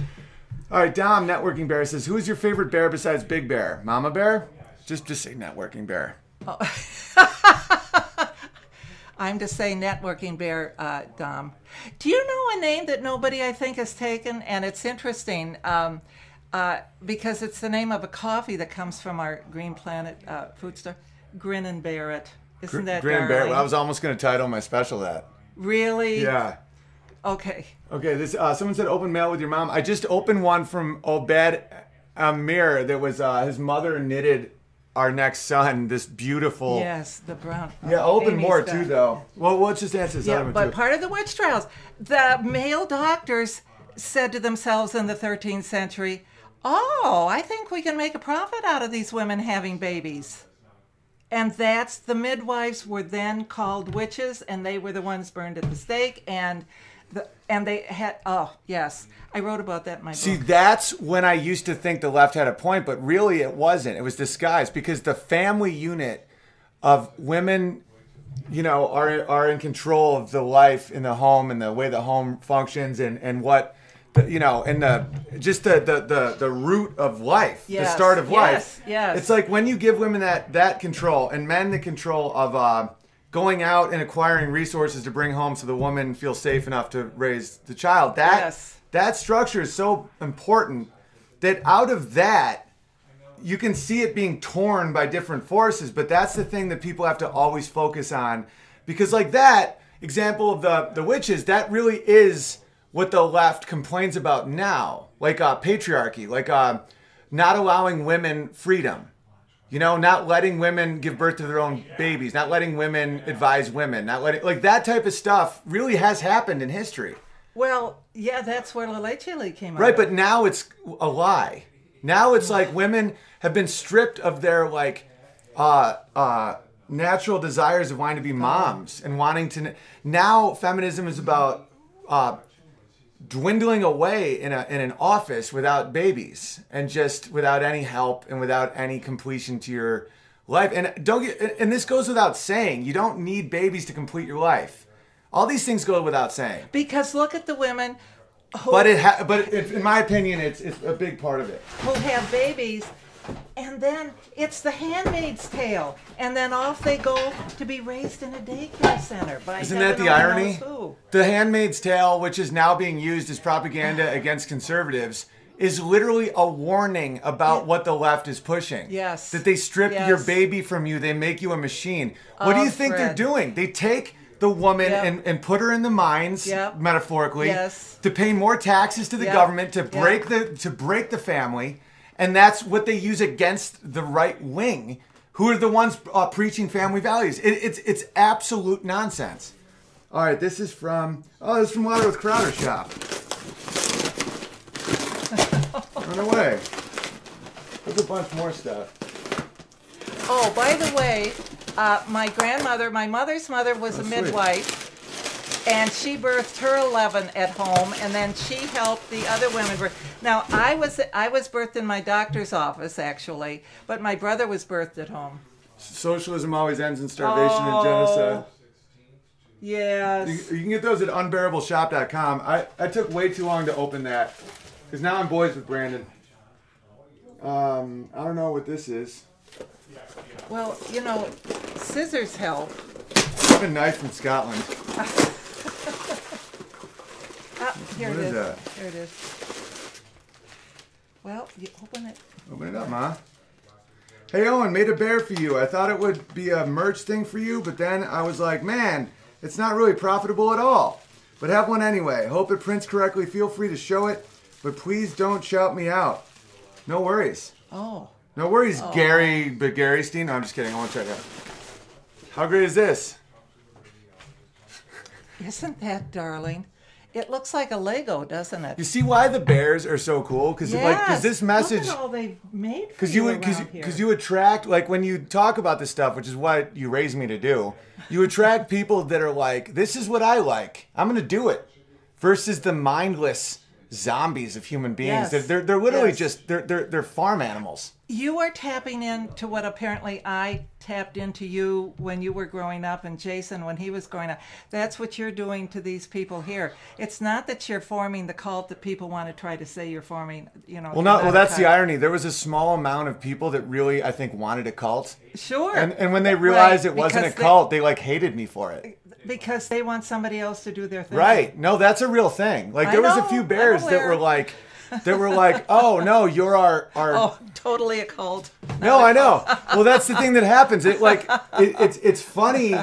All right, Dom, networking bear says, "Who's your favorite bear besides Big Bear? Mama Bear? Just just say networking bear. Oh. I'm to say networking bear, uh, Dom. Do you know a name that nobody I think has taken? And it's interesting um, uh, because it's the name of a coffee that comes from our Green Planet uh, food store. Grin and Bear It. Isn't that Grin and bear. darling? I was almost gonna title my special that. Really? Yeah. Okay. Okay. This uh, someone said open mail with your mom. I just opened one from Obed Amir that was uh, his mother knitted our next son this beautiful. Yes, the brown. Yeah, open Amy's more done. too though. Well, let's just answer this Yeah, other but too. part of the witch trials, the male doctors said to themselves in the 13th century, "Oh, I think we can make a profit out of these women having babies." And that's the midwives were then called witches, and they were the ones burned at the stake, and the and they had oh yes, I wrote about that in my See, book. that's when I used to think the left had a point, but really it wasn't. It was disguised because the family unit of women, you know, are are in control of the life in the home and the way the home functions and and what. The, you know, and the just the, the the the root of life, the start of yes, life. yes. It's like when you give women that that control and men the control of uh, going out and acquiring resources to bring home, so the woman feels safe enough to raise the child. That Yes. that structure is so important that out of that you can see it being torn by different forces but that's the thing that people have to always focus on because like that example of the the witches that really is what the left complains about now like uh, patriarchy like uh, not allowing women freedom you know not letting women give birth to their own babies not letting women advise women not letting like that type of stuff really has happened in history Well, yeah, that's where La Leche League came out. Right, but now it's a lie. Now it's like women have been stripped of their like uh uh natural desires of wanting to be moms and wanting to now feminism is about uh dwindling away in a in an office without babies and just without any help and without any completion to your life. And don't get and this goes without saying you don't need babies to complete your life. All these things go without saying. Because look at the women who, but it ha- but it, in my opinion it's it's a big part of it. who have babies and then it's the handmaid's tale, and then off they go to be raised in a daycare center by Isn't that the irony? The Handmaid's Tale, which is now being used as propaganda against conservatives, is literally a warning about what the left is pushing. Yes. That they strip your baby from you, they make you a machine. What do Oh, you think they're doing? They take the woman Yep. and, and put her in the mines, Yep. metaphorically, Yes. to pay more taxes to the Yep. government, to break the to break the family, and that's what they use against the right wing, who are the ones uh, preaching family values. It, it's it's absolute nonsense. All right, this is from oh, this is from Water with Crowder Shop. Run away. There's a bunch more stuff. Oh, by the way, uh, my grandmother, my mother's mother was Oh, a midwife, and she birthed her 11 at home, and then she helped the other women birth. Now, I was I was birthed in my doctor's office actually, but my brother was birthed at home. Socialism always ends in starvation Oh. and genocide. Yes. You, you can get those at unbearable.shop.com. I, I took way too long to open that because now I'm boys with Brandon. Um, I don't know what this is. Well, you know, scissors help. I have a knife from Scotland. Here What it is is. that? Here it is. Well, you open it. Open it up, Ma. Hey, Owen, made a bear for you. I thought it would be a merch thing for you, but then I was like, man, it's not really profitable at all. But have one anyway. Hope it prints correctly. Feel free to show it, but please don't shout me out. No worries. Oh. No worries, oh. Gary, but Gary Steen. No, I'm just kidding. I want to check it out. How great is this? Isn't that darling? It looks like a Lego, doesn't it? You see why the bears are so cool? Because like, because this message, Look at all they've made because you, because because you attract like when you talk about this stuff, which is what you raised me to do. You attract people that are like, this is what I like. I'm gonna do it. Versus the mindless zombies of human beings. Yes. They're, they're they're literally Yes. just they're they're they're farm animals. You are tapping into what apparently I tapped into you when you were growing up and Jason when he was growing up. That's what you're doing to these people here. It's not that you're forming the cult that people want to try to say you're forming, you know. Well, not well. That's the irony. There was a small amount of people that really, I think, wanted a cult. Sure. And, and when they realized Right, it wasn't a because they- cult, they like hated me for it. Because they want somebody else to do their thing. Right? No, that's a real thing. Like there was a few bears that were like, that were like, oh no, you're our our. Oh, totally a cult. No, I know. Well, that's the thing that happens. It like it, it's it's funny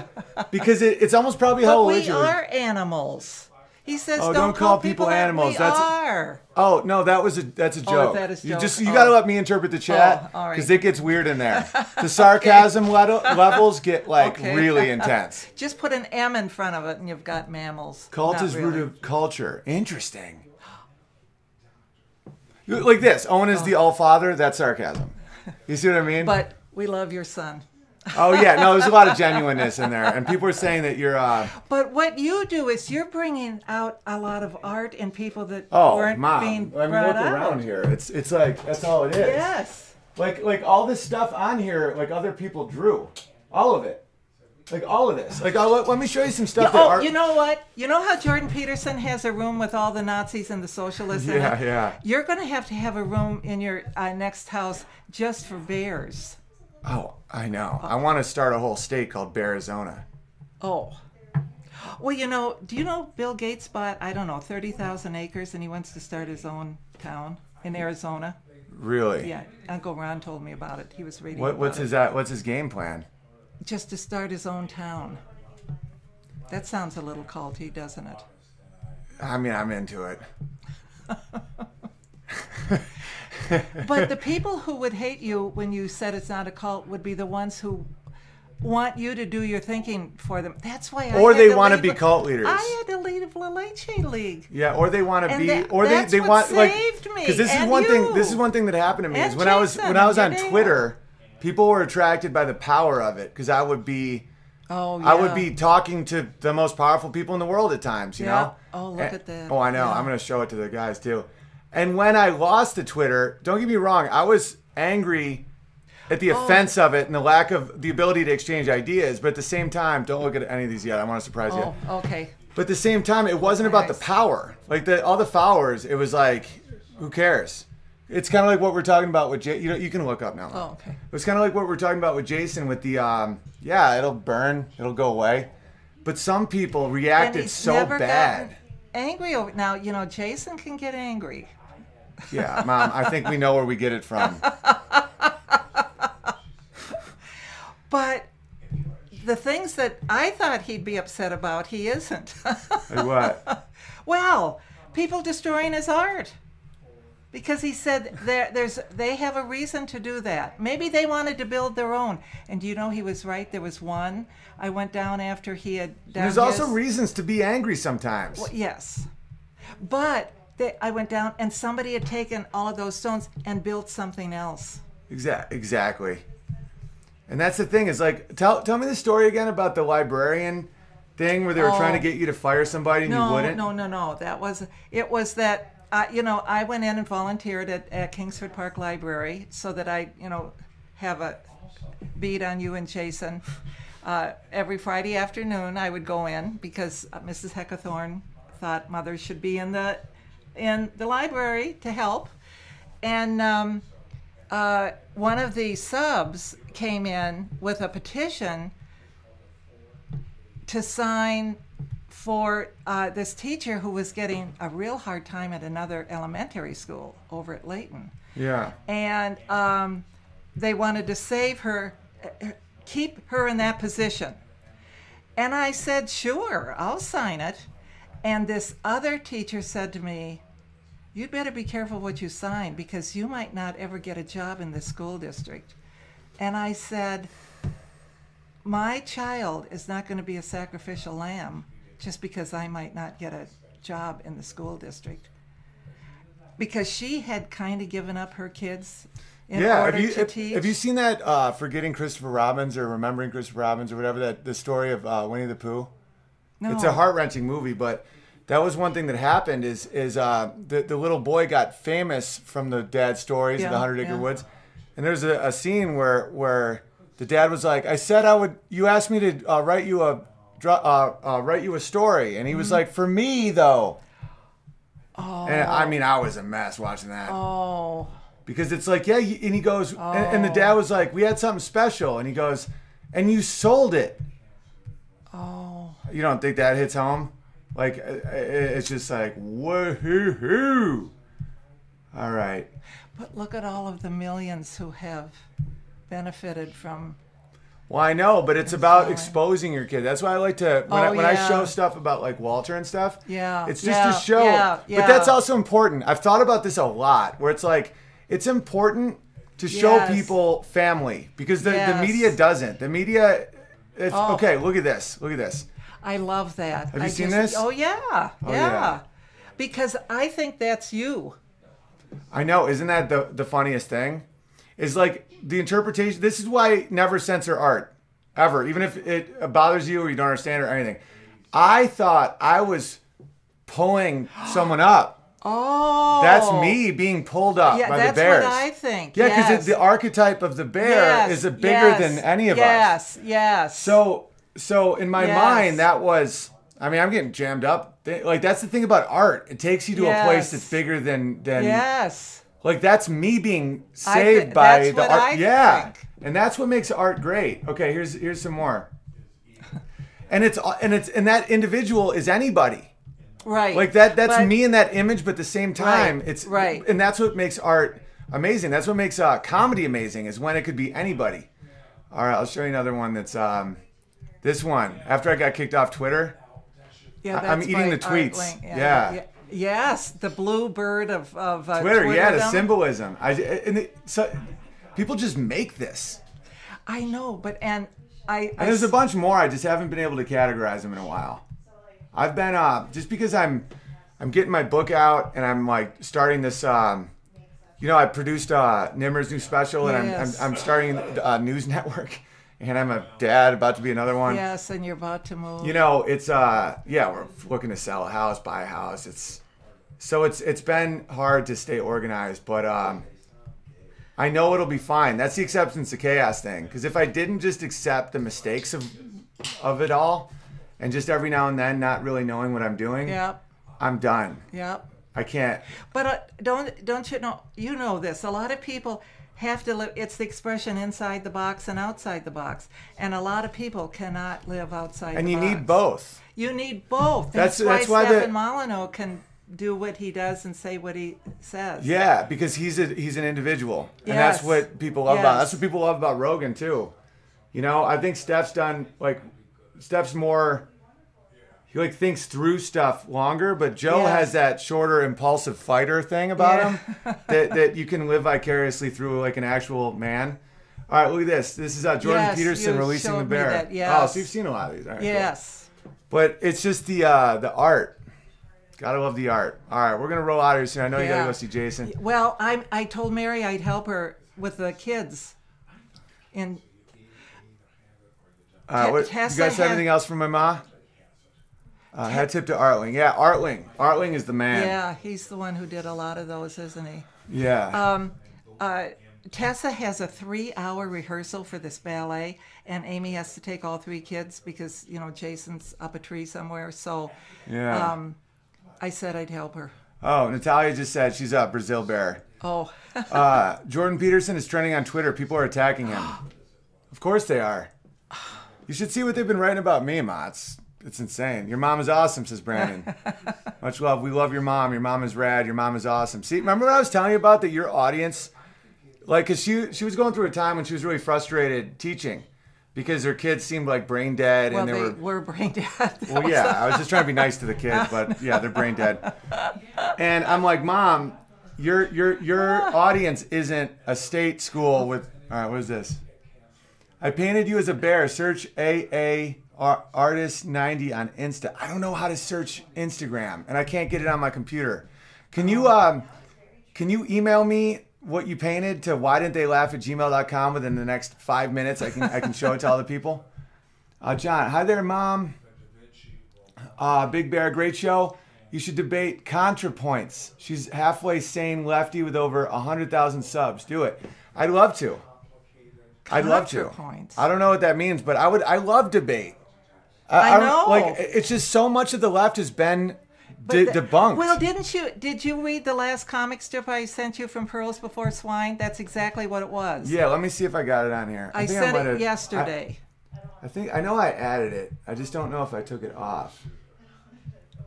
because it, it's almost probably how we are animals. He says, Oh, don't, don't call people an- animals. That's- are. Oh no, that was a that's a Oh, joke. that is you just you Oh. got to let me interpret the oh, chat Oh, all right. because it gets weird in there. The sarcasm level, levels get like Okay. really intense. Just put an M in front of it and you've got mammals. Cult Not is really. root of culture. Interesting. Like this, Owen is oh. the all father. That's sarcasm. You see what I mean? But we love your son. Oh yeah, no, there's a lot of genuineness in there, and people are saying that you're. uh But what you do is you're bringing out a lot of art in people that Oh, weren't mom. being I mean, brought look out. around here. It's it's like that's all it is. Yes. Like like all this stuff on here, like other people drew, all of it, like all of this. Like I'll, let, me show you some stuff. that Oh, are, you know what? You know how Jordan Peterson has a room with all the Nazis and the socialists in Yeah, it? yeah. You're going to have to have a room in your uh, next house just for bears. Oh, I know. I want to start a whole state called Arizona. Oh. Well, you know, do you know Bill Gates bought, I don't know, 30,000 acres and he wants to start his own town in Arizona? Really? Yeah, Uncle Ron told me about it. He was reading What about what's it. his uh, what's his game plan? Just to start his own town. That sounds a little culty, doesn't it? I mean, I'm into it. But the people who would hate you when you said it's not a cult would be the ones who want you to do your thinking for them. That's why I Or they to wanna be a- cult leaders. I had to leave La Leche League. Yeah, or they want to be, that- or they they want like because this is one thing. This is one thing that happened to me And is when I was when I was on. Twitter, people were attracted by the power of it because I would be. Oh, yeah. I would be talking to the most powerful people in the world at times, you Yeah. know? Oh, look And- at that. Oh, I know. Yeah. I'm going to show it to the guys too. And when I lost the Twitter, don't get me wrong, I was angry at the Oh. offense of it and the lack of the ability to exchange ideas. But at the same time, don't look at any of these yet. I want to surprise you. Oh, okay. But at the same time, it wasn't about the power. Like the all the followers, it was like, who cares? It's kind of like what we're talking about with Jay. You know, you can look up now. Oh, okay. It's kind of like what we're talking about with Jason with the um. Yeah, it'll burn. It'll go away. But some people reacted so bad. angry over. Now you know Jason can get angry. Yeah, mom. I think we know where we get it from. But the things that I thought he'd be upset about, he isn't. Like what? well, people destroying his art. Because he said there, there's, they have a reason to do that. Maybe they wanted to build their own. And you know he was right? There was one. I went down after he had done There's also reasons to be angry sometimes. Well, yes. But they, I went down and somebody had taken all of those stones and built something else. Exact, exactly. And that's the thing is like, tell tell me the story again about the librarian thing where they were trying to Oh. get you to fire somebody and you No, wouldn't. no, no, no. That was it. Was that uh, you know I went in and volunteered at, at Kingsford Park Library so that I you know have a beat on you and Jason. Uh, every Friday afternoon, I would go in because uh, Mrs. Heckathorn thought mothers should be in the in the library to help, and um, uh, one of the subs came in with a petition to sign for uh, this teacher who was getting a real hard time at another elementary school over at Leighton. Yeah. And um, they wanted to save her, keep her in that position. And I said, sure, I'll sign it. And this other teacher said to me, You'd better be careful what you sign because you might not ever get a job in the school district. And I said, My child is not going to be a sacrificial lamb just because I might not get a job in the school district. Because she had kind of given up her kids in yeah. order Have you have, have you seen that uh, forgetting Christopher Robbins or remembering Christopher Robbins or whatever that the story of uh, Winnie the Pooh? no. It's a heart wrenching movie, but that was one thing that happened is is uh, the the little boy got famous from the dad stories of the Hundred Acre yeah. Woods, and there's a, a scene where where the dad was like, "I said I would. You asked me to uh, write you a uh, uh, write you a story," and he Mm-hmm. was like, "For me though." Oh. And I mean, I was a mess watching that Oh, because it's like, yeah, and he goes, and, and the dad was like, "We had something special," and he goes, "And you sold it." oh. You don't think that hits home? Like it's just like woohoo! All right. But look at all of the millions who have benefited from. Well, I know, but it's about exposing your kid. That's why I like to when, oh, I, Oh, when I show stuff about like Walter and stuff. Yeah, it's just yeah, to show. yeah, But that's also important. I've thought about this a lot. Where it's like it's important to show Yes. people family because the, the media doesn't. The media. It's Oh. okay. Look at this. Look at this. I love that. Have you I seen just- this? Oh yeah, oh, yeah. yeah. Because I think that's you. I know, isn't that the the funniest thing? Is like the interpretation. This is why never censor art, ever, even if it bothers you or you don't understand or anything. I thought I was pulling someone up. Oh, That's me being pulled up Yeah, by the bears. That's what I think. yeah, because yes. the archetype of the bear yes. is a bigger yes. than any of us. Yes, yes. So, so in my Yes. mind, that was. I mean, I'm getting jammed up. Like that's the thing about art. It takes you to a place that's bigger than than yes. like that's me being saved thi- by the art. I yeah, think. and that's what makes art great. Okay, here's here's some more. And it's and it's and that individual is anybody. Right. Like that that's But- me in that image, but at the same time, Right, it's right. And that's what makes art amazing. That's what makes uh, comedy amazing is when it could be anybody. All right, I'll show you another one that's um, this one. After I got kicked off Twitter, Yeah, I- I'm eating the tweets. Link. Yeah. Ye- Yes, the blue bird of of uh, Twitter, yeah, the symbolism. I and it, so people just make this. I know, but and I. I And there's a bunch more. I just haven't been able to categorize them in a while. I've been uh, just because I'm I'm getting my book out and I'm like starting this. Um, you know, I produced uh, Nimmer's new special and Yes. I'm, I'm I'm starting a news network, and I'm a dad about to be another one. Yes, and you're about to move. You know, it's uh, yeah, we're looking to sell a house, buy a house. It's so it's it's been hard to stay organized, but um, I know it'll be fine. That's the acceptance of chaos thing. Because if I didn't just accept the mistakes of of it all, and just every now and then not really knowing what I'm doing, Yep. I'm done. Yep. I can't. But uh, don't don't you know? You know this. A lot of people have to live. It's the expression inside the box and outside the box, and a lot of people cannot live outside. And you box. need both. You need both. That's- That's, that's why why the- Stefan Molyneux can do what he does and say what he says. Yeah, because he's a he's an individual, and that's what people love about. That's what people love about Rogan too. You know, I think Steph's done like Steph's more. He like thinks through stuff longer, but Joe Yes. has that shorter, impulsive fighter thing about Yeah. him that that you can live vicariously through like an actual man. All right, look at this. This is uh, Jordan Yes, Peterson releasing the bear. that, Oh, so you've seen a lot of these. All right, cool. Yes. But it's just the uh, the art. Gotta love the art. All right, we're gonna roll out of here soon. I know you gotta go see Jason. Well, I I told Mary I'd help her with the kids. And Uh, what, you guys have had- anything else from my ma? Uh, hat tip to Artling. Yeah, Artling. Artling is the man. yeah, he's the one who did a lot of those, isn't he? Yeah. Um, uh, Tessa has a three-hour rehearsal for this ballet, and Amy has to take all three kids because you know Jason's up a tree somewhere. So yeah. um, I said I'd help her. oh, Natalia just said she's a Brazil bear. Oh, Uh, Jordan Peterson is trending on Twitter. People are attacking him. of course they are. You should see what they've been writing about me, Ma. It's insane. Your mom is awesome, says Brandon. Much love. We love your mom. Your mom is rad. Your mom is awesome. See, remember what I was telling you about that your audience, like, cause she she was going through a time when she was really frustrated teaching, because her kids seemed like brain dead well, and they, they were, were brain dead. Well, yeah, I was just trying to be nice to the kids, but yeah, they're brain dead. And I'm like, mom, your your your audience isn't a state school with. All right, what is this? I painted you as a bear. Search A A artist90 on Insta. I don't know how to search Instagram, and I can't get it on my computer. Can you oh. um, can you email me what you painted to why didn't they laugh at gmail.com within the next five minutes? I can I can show it to all the people. Uh, John, hi there, mom. Uh, Big Bear, great show. You should debate ContraPoints. She's halfway sane lefty with over 100,000 subs. Do it. I'd love to. I'd love to. Points. I don't know what that means, but I would. I love debate. I don't- know. Like it's just so much of the left has been de- the- debunked. Well, didn't you? Did you read the last comic strip I sent you from Pearls Before Swine? That's exactly what it was. yeah, let me see if I got it on here. I, think sent it yesterday I, I think I know I added it. I just don't know if I took it off.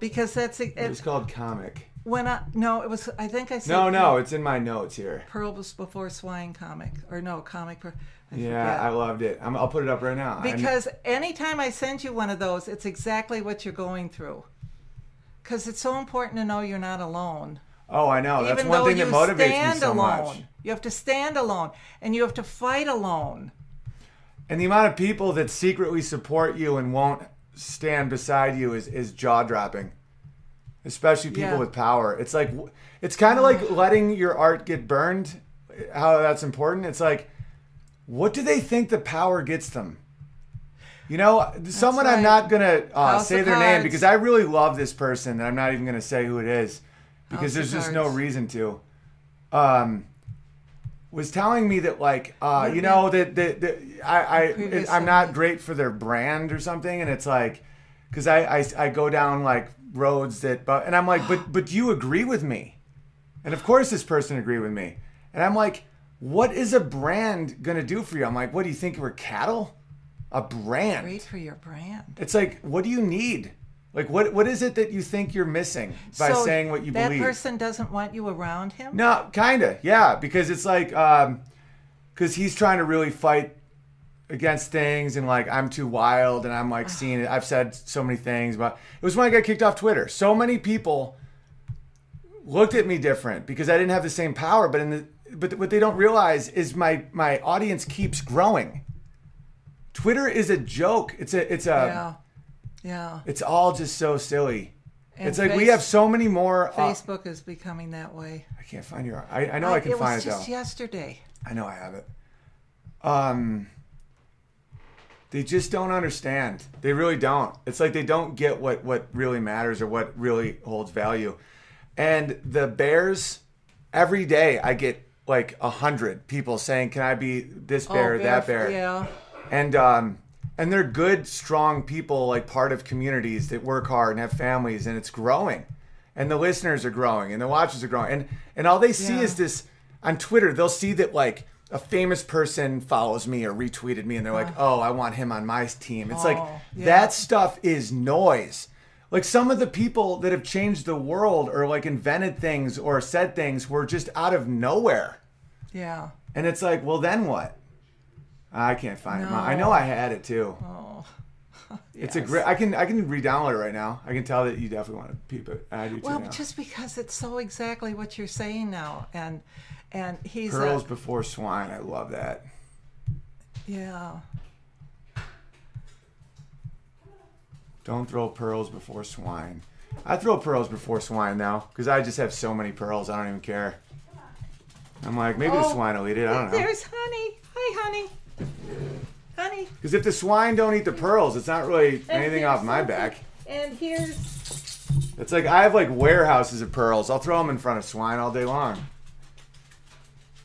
because that's It it, was called comic. when I no, it was. I think I said No, no, it's in my notes here. Pearls Before Swine comic or no comic. Per, I Yeah, forget. I loved it. I'm, I'll put it up right now. I- Because anytime I send you one of those, it's exactly what you're going through. Because it's so important to know you're not alone. oh, I know. That's Even one though thing you that motivates me stand so alone, much. you have to stand alone, and you have to fight alone. And the amount of people that secretly support you and won't stand beside you is, is jaw dropping. Especially people Yeah. with power. It's like it's kind of like mm. letting your art get burned. How that's important. It's like, what do they think the power gets them? You know, someone I'm not gonna uh, say their name because I really love this person, and I'm not even gonna say who it is because House there's just no reason to. Um, was telling me that like uh, you know that that, that I, I I'm not great for their brand or something, and it's like because I, I I go down like roads that but and I'm like but but do you agree with me? And of course this person agreed with me, and I'm like, what is a brand gonna do for you? I'm like, what do you think we're cattle? A brand. Great for your brand. It's like, what do you need? Like, what what is it that you think you're missing by so saying what you that believe? person doesn't want you around him. No, kind of, yeah, because it's like, um, because he's trying to really fight against things, and like I'm too wild, and I'm like seeing it. I've said so many things, but it was when I got kicked off Twitter. So many people looked at me different because I didn't have the same power. But in the but what they don't realize is my my audience keeps growing. Twitter is a joke. It's a it's a Yeah, yeah. it's all just so silly. And it's like we have so many more. uh, Facebook is becoming that way. I can't find your. I, I know I, can it find was it though. just yesterday. I know I have it. Um, they just don't understand. They really don't. It's like they don't get what what really matters or what really holds value. And the Bears, every day I get like a hundred people saying, "Can I be this bear, or that bear?" Oh, Yeah. and um and they're good strong people like part of communities that work hard and have families and it's growing and the listeners are growing, and the watchers are growing, and and all they see Yeah. is this on Twitter. They'll see that like a famous person follows me or retweeted me, and they're like, "Oh, I want him on my team." It's like Oh, yeah. that stuff is noise. Like some of the people that have changed the world or like invented things or said things were just out of nowhere. Yeah. And it's like, well, then what? I can't find it. I know I had it too. Oh. It's a great. I can I can re-download it right now. I can tell that you definitely want to peep it. I do too Well, now. just because it's so exactly what you're saying now, and and he's a- before swine. I love that. yeah. Don't throw pearls before swine. I throw pearls before swine now because I just have so many pearls. I don't even care. I'm like maybe the Oh, swine will eat it. I don't know. There's honey. Hi, honey. Honey. Because if the swine don't eat the pearls, it's not really And anything off my back. And here's It's like I have like warehouses of pearls. I'll throw them in front of swine all day long.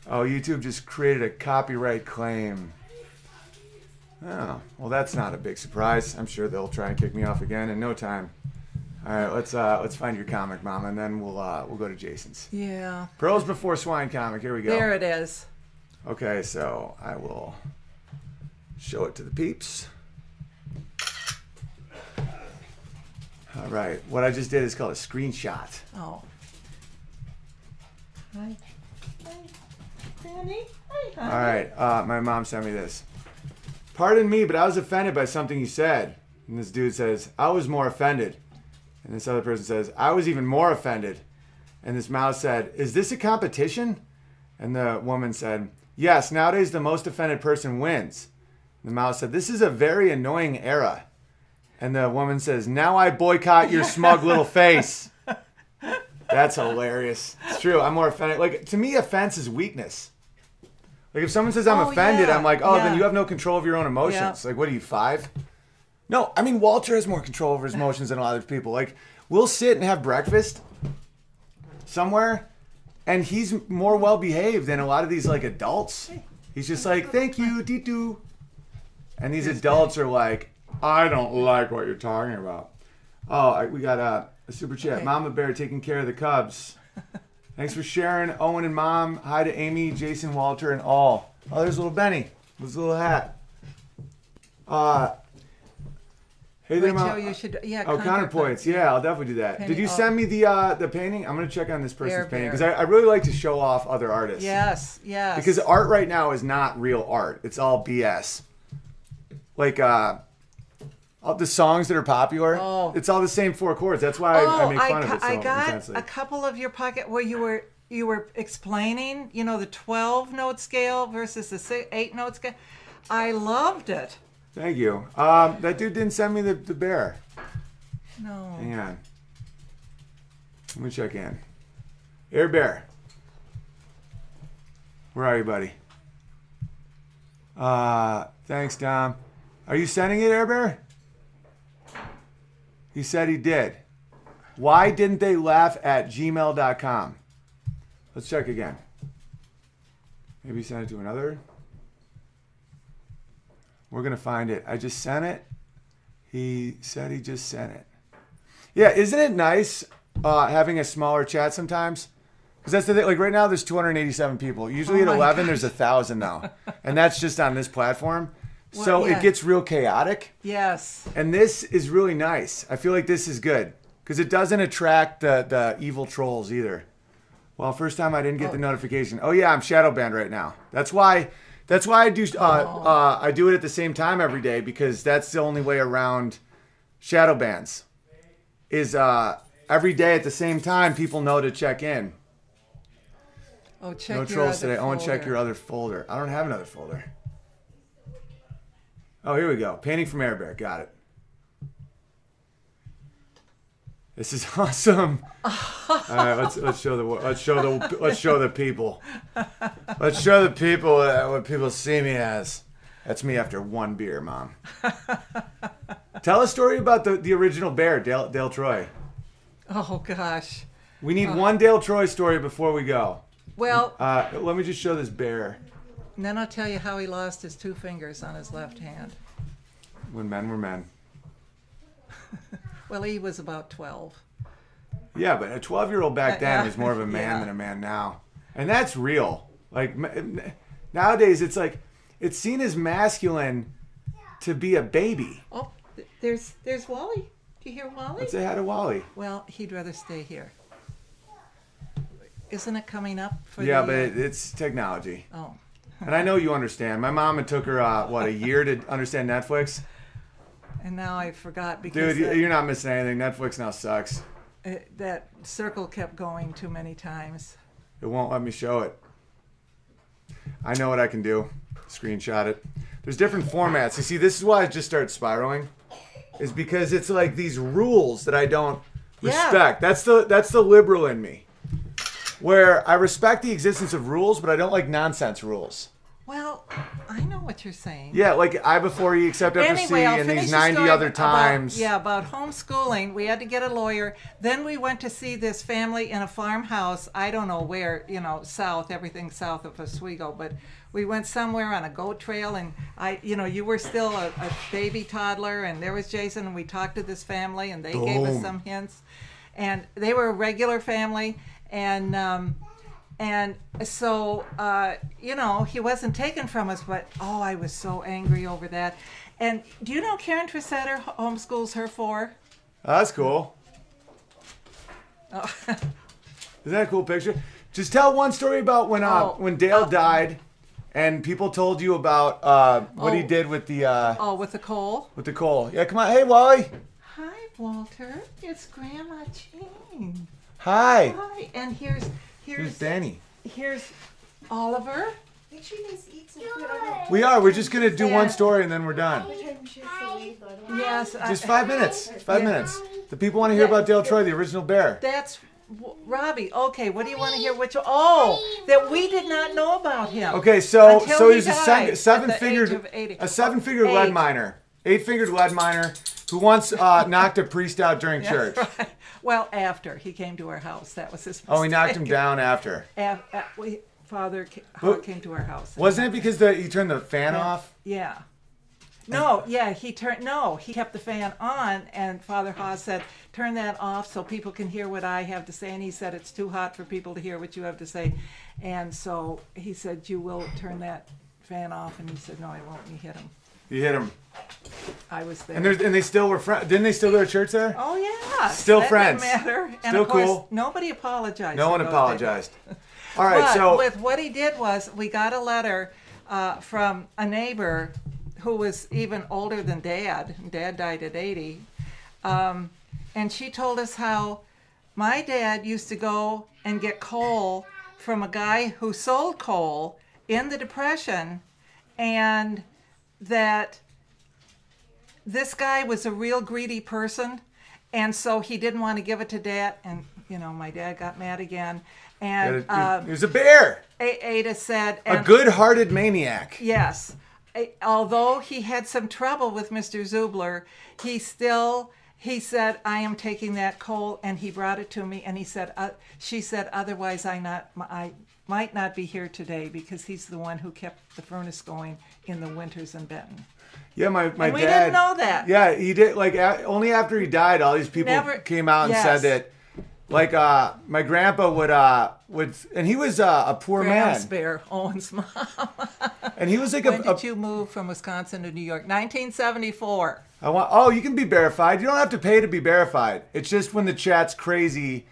Oh, YouTube just created a copyright claim. Oh, well, that's not a big surprise. I'm sure they'll try and kick me off again in no time. All right, let's uh, let's find your comic, mom, and then we'll uh, we'll go to Jason's. yeah. Pearls before swine comic. Here we go. There it is. Okay, so I will show it to the peeps. All right, what I just did is called a screenshot. Oh. Hi. Hi. Honey. Hi, honey. All right, uh, my mom sent me this. Pardon me, but I was offended by something you said. And this dude says, I was more offended. And this other person says, I was even more offended. And this mouse said, Is this a competition? And the woman said, Yes, nowadays the most offended person wins. The mouse said, This is a very annoying era. And the woman says, Now I boycott your smug little face. That's hilarious. It's true. I'm more offended. Like, to me, offense is weakness. Like, if someone says I'm Oh, offended, yeah, I'm like, oh, then you have no control of your own emotions. Yeah. Like, what are you, five? No, I mean, Walter has more control over his emotions than a lot of people. Like, we'll sit and have breakfast somewhere, and he's more well behaved than a lot of these, like, adults. He's just like, thank you, Titu. And these adults are like, I don't like what you're talking about. Oh, we got a, a super chat. Okay. Mama Bear taking care of the Cubs. Thanks for sharing, Owen and Mom. Hi to Amy, Jason, Walter, and all. Oh, there's little Benny with his little hat. Uh, hey there, Wait, Mom. Joe, you should. Yeah. Oh, ContraPoints. Yeah, I'll definitely do that. Did you oh. send me the uh, the painting? I'm gonna check on this Bear person's painting because I, I really like to show off other artists. Yes. Yes. Because art right now is not real art. It's all BS. Like uh all the songs that are popular, Oh. it's all the same four chords. That's why I, I Oh, make I, fun of it so I got intensely. a couple of your pocket where you were you were explaining, you know, the twelve note scale versus the si eight note scale. I loved it. Thank you. Um, that dude didn't send me the, the bear. No. Hang on. Let me check in. Air Bear. Where are you, buddy? Uh, thanks, Dom. Are you sending it, Air Bear? He said he did. Why didn't they laugh at gmail.com? Let's check again. Maybe send it to another. We're going to find it. I just sent it. He said he just sent it. Yeah, isn't it nice uh, having a smaller chat sometimes? Because that's the thing. Like right now, there's 287 people. Usually Oh at my 11, there's a thousand now, and that's just on this platform. Well, so yeah. it gets real chaotic, Yes. and this is really nice. I feel like this is good because it doesn't attract the the evil trolls either. Well, first time I didn't get the notification. Oh yeah, I'm shadow banned right now. That's why. That's why I do. Uh, uh, I do it at the same time every day because that's the only way around shadow bans. Is uh, every day at the same time people know to check in. Oh, check no trolls today. I want to check your other folder. I don't have another folder. Oh, here we go. Painting from Air Bear. Got it. This is awesome. All right, let's let's show the let's show the let's show the people. Let's show the people uh, what people see me as. That's me after one beer, mom. Tell a story about the, the original bear, Dale, Dale Troy. Oh gosh. We need one Dale Troy story before we go. Well, Uh, let me just show this bear. And then I'll tell you how he lost his two fingers on his left hand. When men were men. Well, he was about twelve. Yeah, but a 12 year old back Uh, then was more of a man Yeah. than a man now. And that's real. Like nowadays, it's like, it's seen as masculine to be a baby. Oh, there's there's Wally. Do you hear Wally? Let's say hi to Wally. Well, he'd rather stay here. Isn't it coming up for Yeah, the? but uh, it, it's technology. oh, And I know you understand. My mom, it took her, uh, what, a year to understand Netflix? and now I forgot because Dude, that, you're not missing anything. Netflix now sucks. uh, that circle kept going too many times. It won't let me show it. I know what I can do. Screenshot it. There's different formats. You see, this is why I just start spiraling. Is because it's like these rules that I don't Yeah. respect. That's the that's the liberal in me. Where I respect the existence of rules, but I don't like nonsense rules. Well, I know what you're saying. Yeah, like I before E, except after Anyway, C, I'll and finish these the 90 story other about- times. yeah, about homeschooling. We had to get a lawyer. Then we went to see this family in a farmhouse. I don't know where, you know, south, everything south of Oswego, but we went somewhere on a goat trail, and I, you know, you were still a, a baby toddler, and there was Jason, and we talked to this family, and they gave us Boom. some hints, and they were a regular family, and. Um, and so, uh, you know, he wasn't taken from us, but oh, I was so angry over that. And do you know Karen Tressetter homeschools her four? Oh, that's cool. Oh, Isn't that a cool picture? Just tell one story about when uh, Oh, when Dale uh, died, and people told you about uh, what he Oh. did with the uh, oh, with the coal. with the coal. Yeah, come on. Hey, Wally. Hi, Walter. It's Grandma Jane. Hi. Hi. And here's Here's here's Danny. here's Oliver. Make sure you guys eat some food. We are. We're just gonna do one story and then we're done. know which time she has to leave, though. I don't know. Yes. I- Just five minutes. Five Yeah. minutes. The people want to hear Yeah. about Dale Troy, the original bear. That's w- Robbie. Okay. What do you want to hear? Which? Oh, that we did not know about him. Okay, so Until so he he's a died seven, at seven the age of 80. a seven figure lead oh, Eight. miner, eight figured lead miner who once uh, knocked a priest out during church. Right. Well, after he came to our house, that was his. Oh, he knocked him down after. Af- uh, we, father ca- But- came to our house. Wasn't it because the, he turned the fan off? Yeah. No, yeah, he turned. No, he kept the fan on, and Father Haas said, "Turn that off so people can hear what I have to say." And he said, "It's too hot for people to hear what you have to say," and so he said, "You will turn that fan off." And he said, "No, I won't." And he hit him. He hit him, I was there. and there's and they still were friends. Didn't they still go to church there? oh yeah, Still that friends. Didn't matter. And Still of course, cool. nobody apologized. No one apologized. All right, But so with what he did was we got a letter uh, from a neighbor who was even older than Dad. Dad died at 80, um, and she told us how my dad used to go and get coal from a guy who sold coal in the Depression, and that this guy was a real greedy person and so he didn't want to give it to dad and you know my dad got mad again and he um, was a bear, A- ada said a good-hearted maniac. yes although he had some trouble with mr zubler he still he said i am taking that coal and he brought it to me and he said uh, she said otherwise i not i might not be here today because he's the one who kept the furnace going in the winters in benton Yeah, my my And we dad. didn't know that. Yeah, he did. Like a, only after he died, all these people Never- came out and Yes. said that. Like uh, my grandpa would uh would, and he was uh, a poor man, bear, Owen's mom. and he was like When a, a did you move from Wisconsin to New York? 1974. I want. Oh, you can be verified. You don't have to pay to be verified. It's just when the chat's crazy.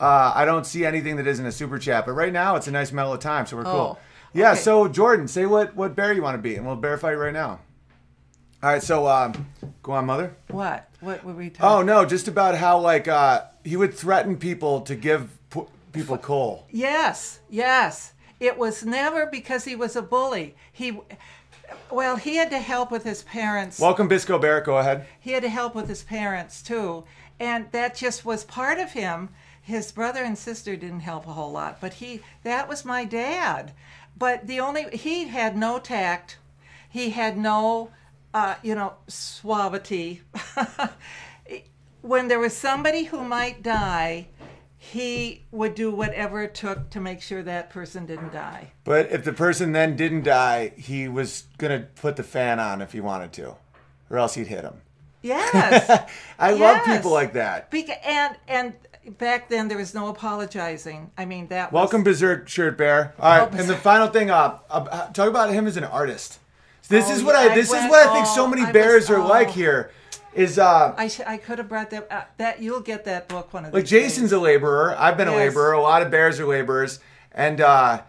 Uh, I don't see anything that isn't a super chat. But right now, it's a nice mellow time, so we're cool. Oh, Yeah. okay. So Jordan, say what what bear you want to be, and we'll verify you right now. All right. So um, go on, mother. What? What were we Oh no, just about how like uh, he would threaten people to give p- people coal. Yes, yes. It was never because he was a bully. He, well, he had to help with his parents. Welcome, Bisco Barrett. Go ahead. he had to help with his parents too, and that just was part of him. His brother and sister didn't help a whole lot, but he that was my dad. But the only he had no tact, he had no, uh, you know, suavity. when there was somebody who might die, he would do whatever it took to make sure that person didn't die. But if the person then didn't die, he was gonna put the fan on if he wanted to, or else he'd hit him. Yes. I love people like that. Beca- and and back then there was no apologizing. I mean that. Welcome, Was, Berserk Shirt Bear. All right, Oh, and the final thing, uh, uh, talk about him as an artist. This Oh, is what yeah, I. I This is went- what I think so many I was- bears are oh. like here. Is uh, I sh- I could have brought that. Uh, that you'll get that book one of like Jason's days. a laborer. I've been a laborer. A lot of bears are laborers, and uh,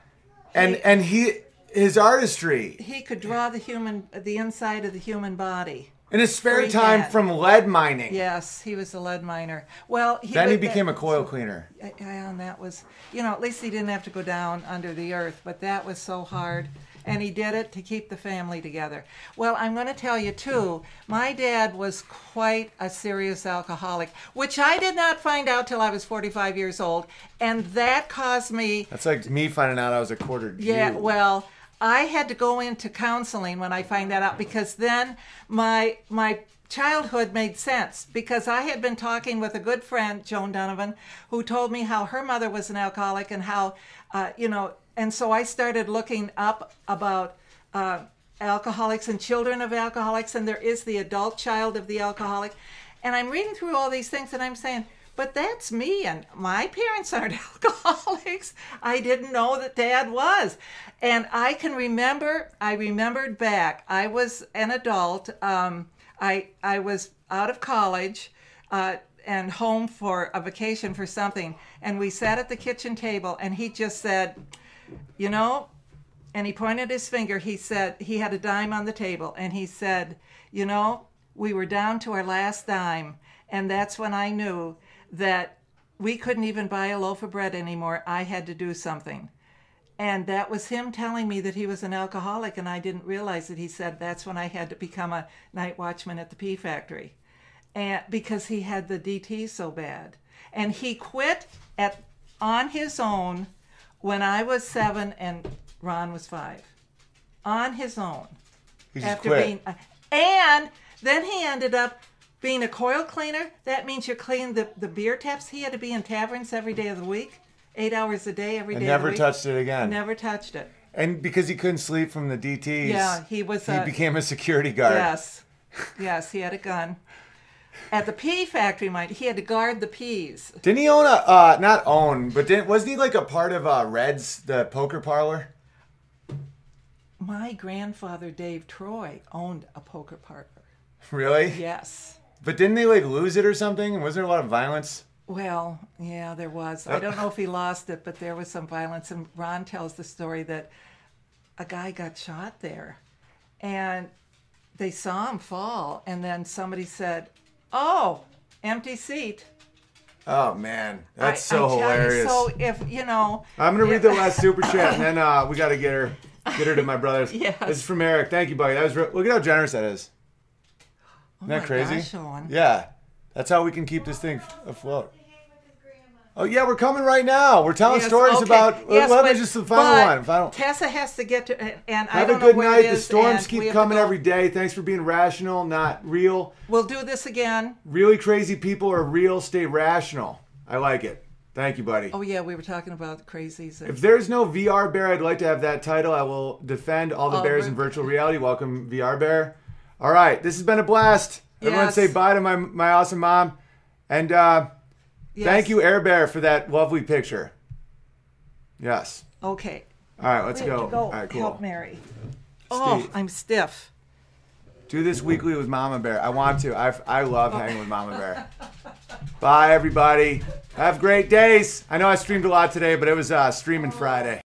and He- and he his artistry He could draw the human, the inside of the human body. In his spare time from lead mining. Yes, he was a lead miner. Well, he, Then he but that- became a coil cleaner. Yeah, and that was, you know, at least he didn't have to go down under the earth, but that was so hard. And he did it to keep the family together. Well, I'm going to tell you, too, my dad was quite a serious alcoholic, which I did not find out till I was 45 years old. And that caused me That's like me finding out I was a quarter Jew. yeah, well, I had to go into counseling when I find that out because then my my childhood made sense because I had been talking with a good friend, Joan Donovan, who told me how her mother was an alcoholic and how, uh, you know, and so I started looking up about uh, alcoholics and children of alcoholics, and there is the adult child of the alcoholic, and I'm reading through all these things and I'm saying. But that's me, and my parents aren't alcoholics. I didn't know that dad was. And I can remember, I remembered back, I was an adult. Um, I, I was out of college uh, and home for a vacation for something. And we sat at the kitchen table, and he just said, You know, and he pointed his finger. He said, He had a dime on the table, and he said, You know, we were down to our last dime. And that's when I knew that we couldn't even buy a loaf of bread anymore. I had to do something. And that was him telling me that he was an alcoholic, and I didn't realize it. He said that's when I had to become a night watchman at the pea factory, and because he had the DT so bad, and he quit at on his own when I was seven and Ron was five, on his own He just after quit. being, uh, and then he ended up being a coil cleaner. That means you're cleaning the, the beer taps. He had to be in taverns every day of the week, eight hours a day, every day. and never touched it again. Never touched it. And because he couldn't sleep from the DTS, Yeah, he was he a- became a security guard. Yes, yes, he had a gun. At the pea factory, mind he had to guard the peas. Didn't he own a uh, not own, but didn't wasn't he like a part of uh, Reds, the poker parlor? My grandfather Dave Troy owned a poker parlor. Really? Yes. But didn't they like lose it or something? Wasn't there a lot of violence? Well, yeah, there was. I don't know if he lost it, but there was some violence. And Ron tells the story that a guy got shot there, and they saw him fall, and then somebody said, "Oh, empty seat." Oh man, that's I- so I you, hilarious. so if you know, I'm gonna read the last super chat and then uh, we gotta get her get her to my brothers. Yes. This is from Eric. Thank you, buddy. That was re- look at how generous that is. Oh Isn't Oh that crazy? gosh, Owen. Yeah, that's how we can keep this thing afloat. Oh yeah, we're coming right now. We're telling Yes, stories okay. about. Uh, yes, let me but- just the final one. Final. Tessa has to get to, and- I Have a good night. The storms keep coming every day. Thanks for being rational, not real. We'll do this again. Really crazy people are real. Stay rational. I like it. Thank you, buddy. Oh yeah, we were talking about crazies. If there's no VR Bear, I'd like to have that title. I will defend all the Oh, bears in virtual reality. Welcome, VR Bear. All right, this has been a blast. Everyone Yes. say bye to my my awesome mom, and uh, yes. thank you, Air Bear, for that lovely picture. Yes. Okay. All right, let's go. go All right, cool. help Mary. Oh, I'm stiff. Do this weekly with Mama Bear. I want to. I I love hanging with Mama Bear. Bye, everybody. Have great days. I know I streamed a lot today, but it was uh, streaming Friday.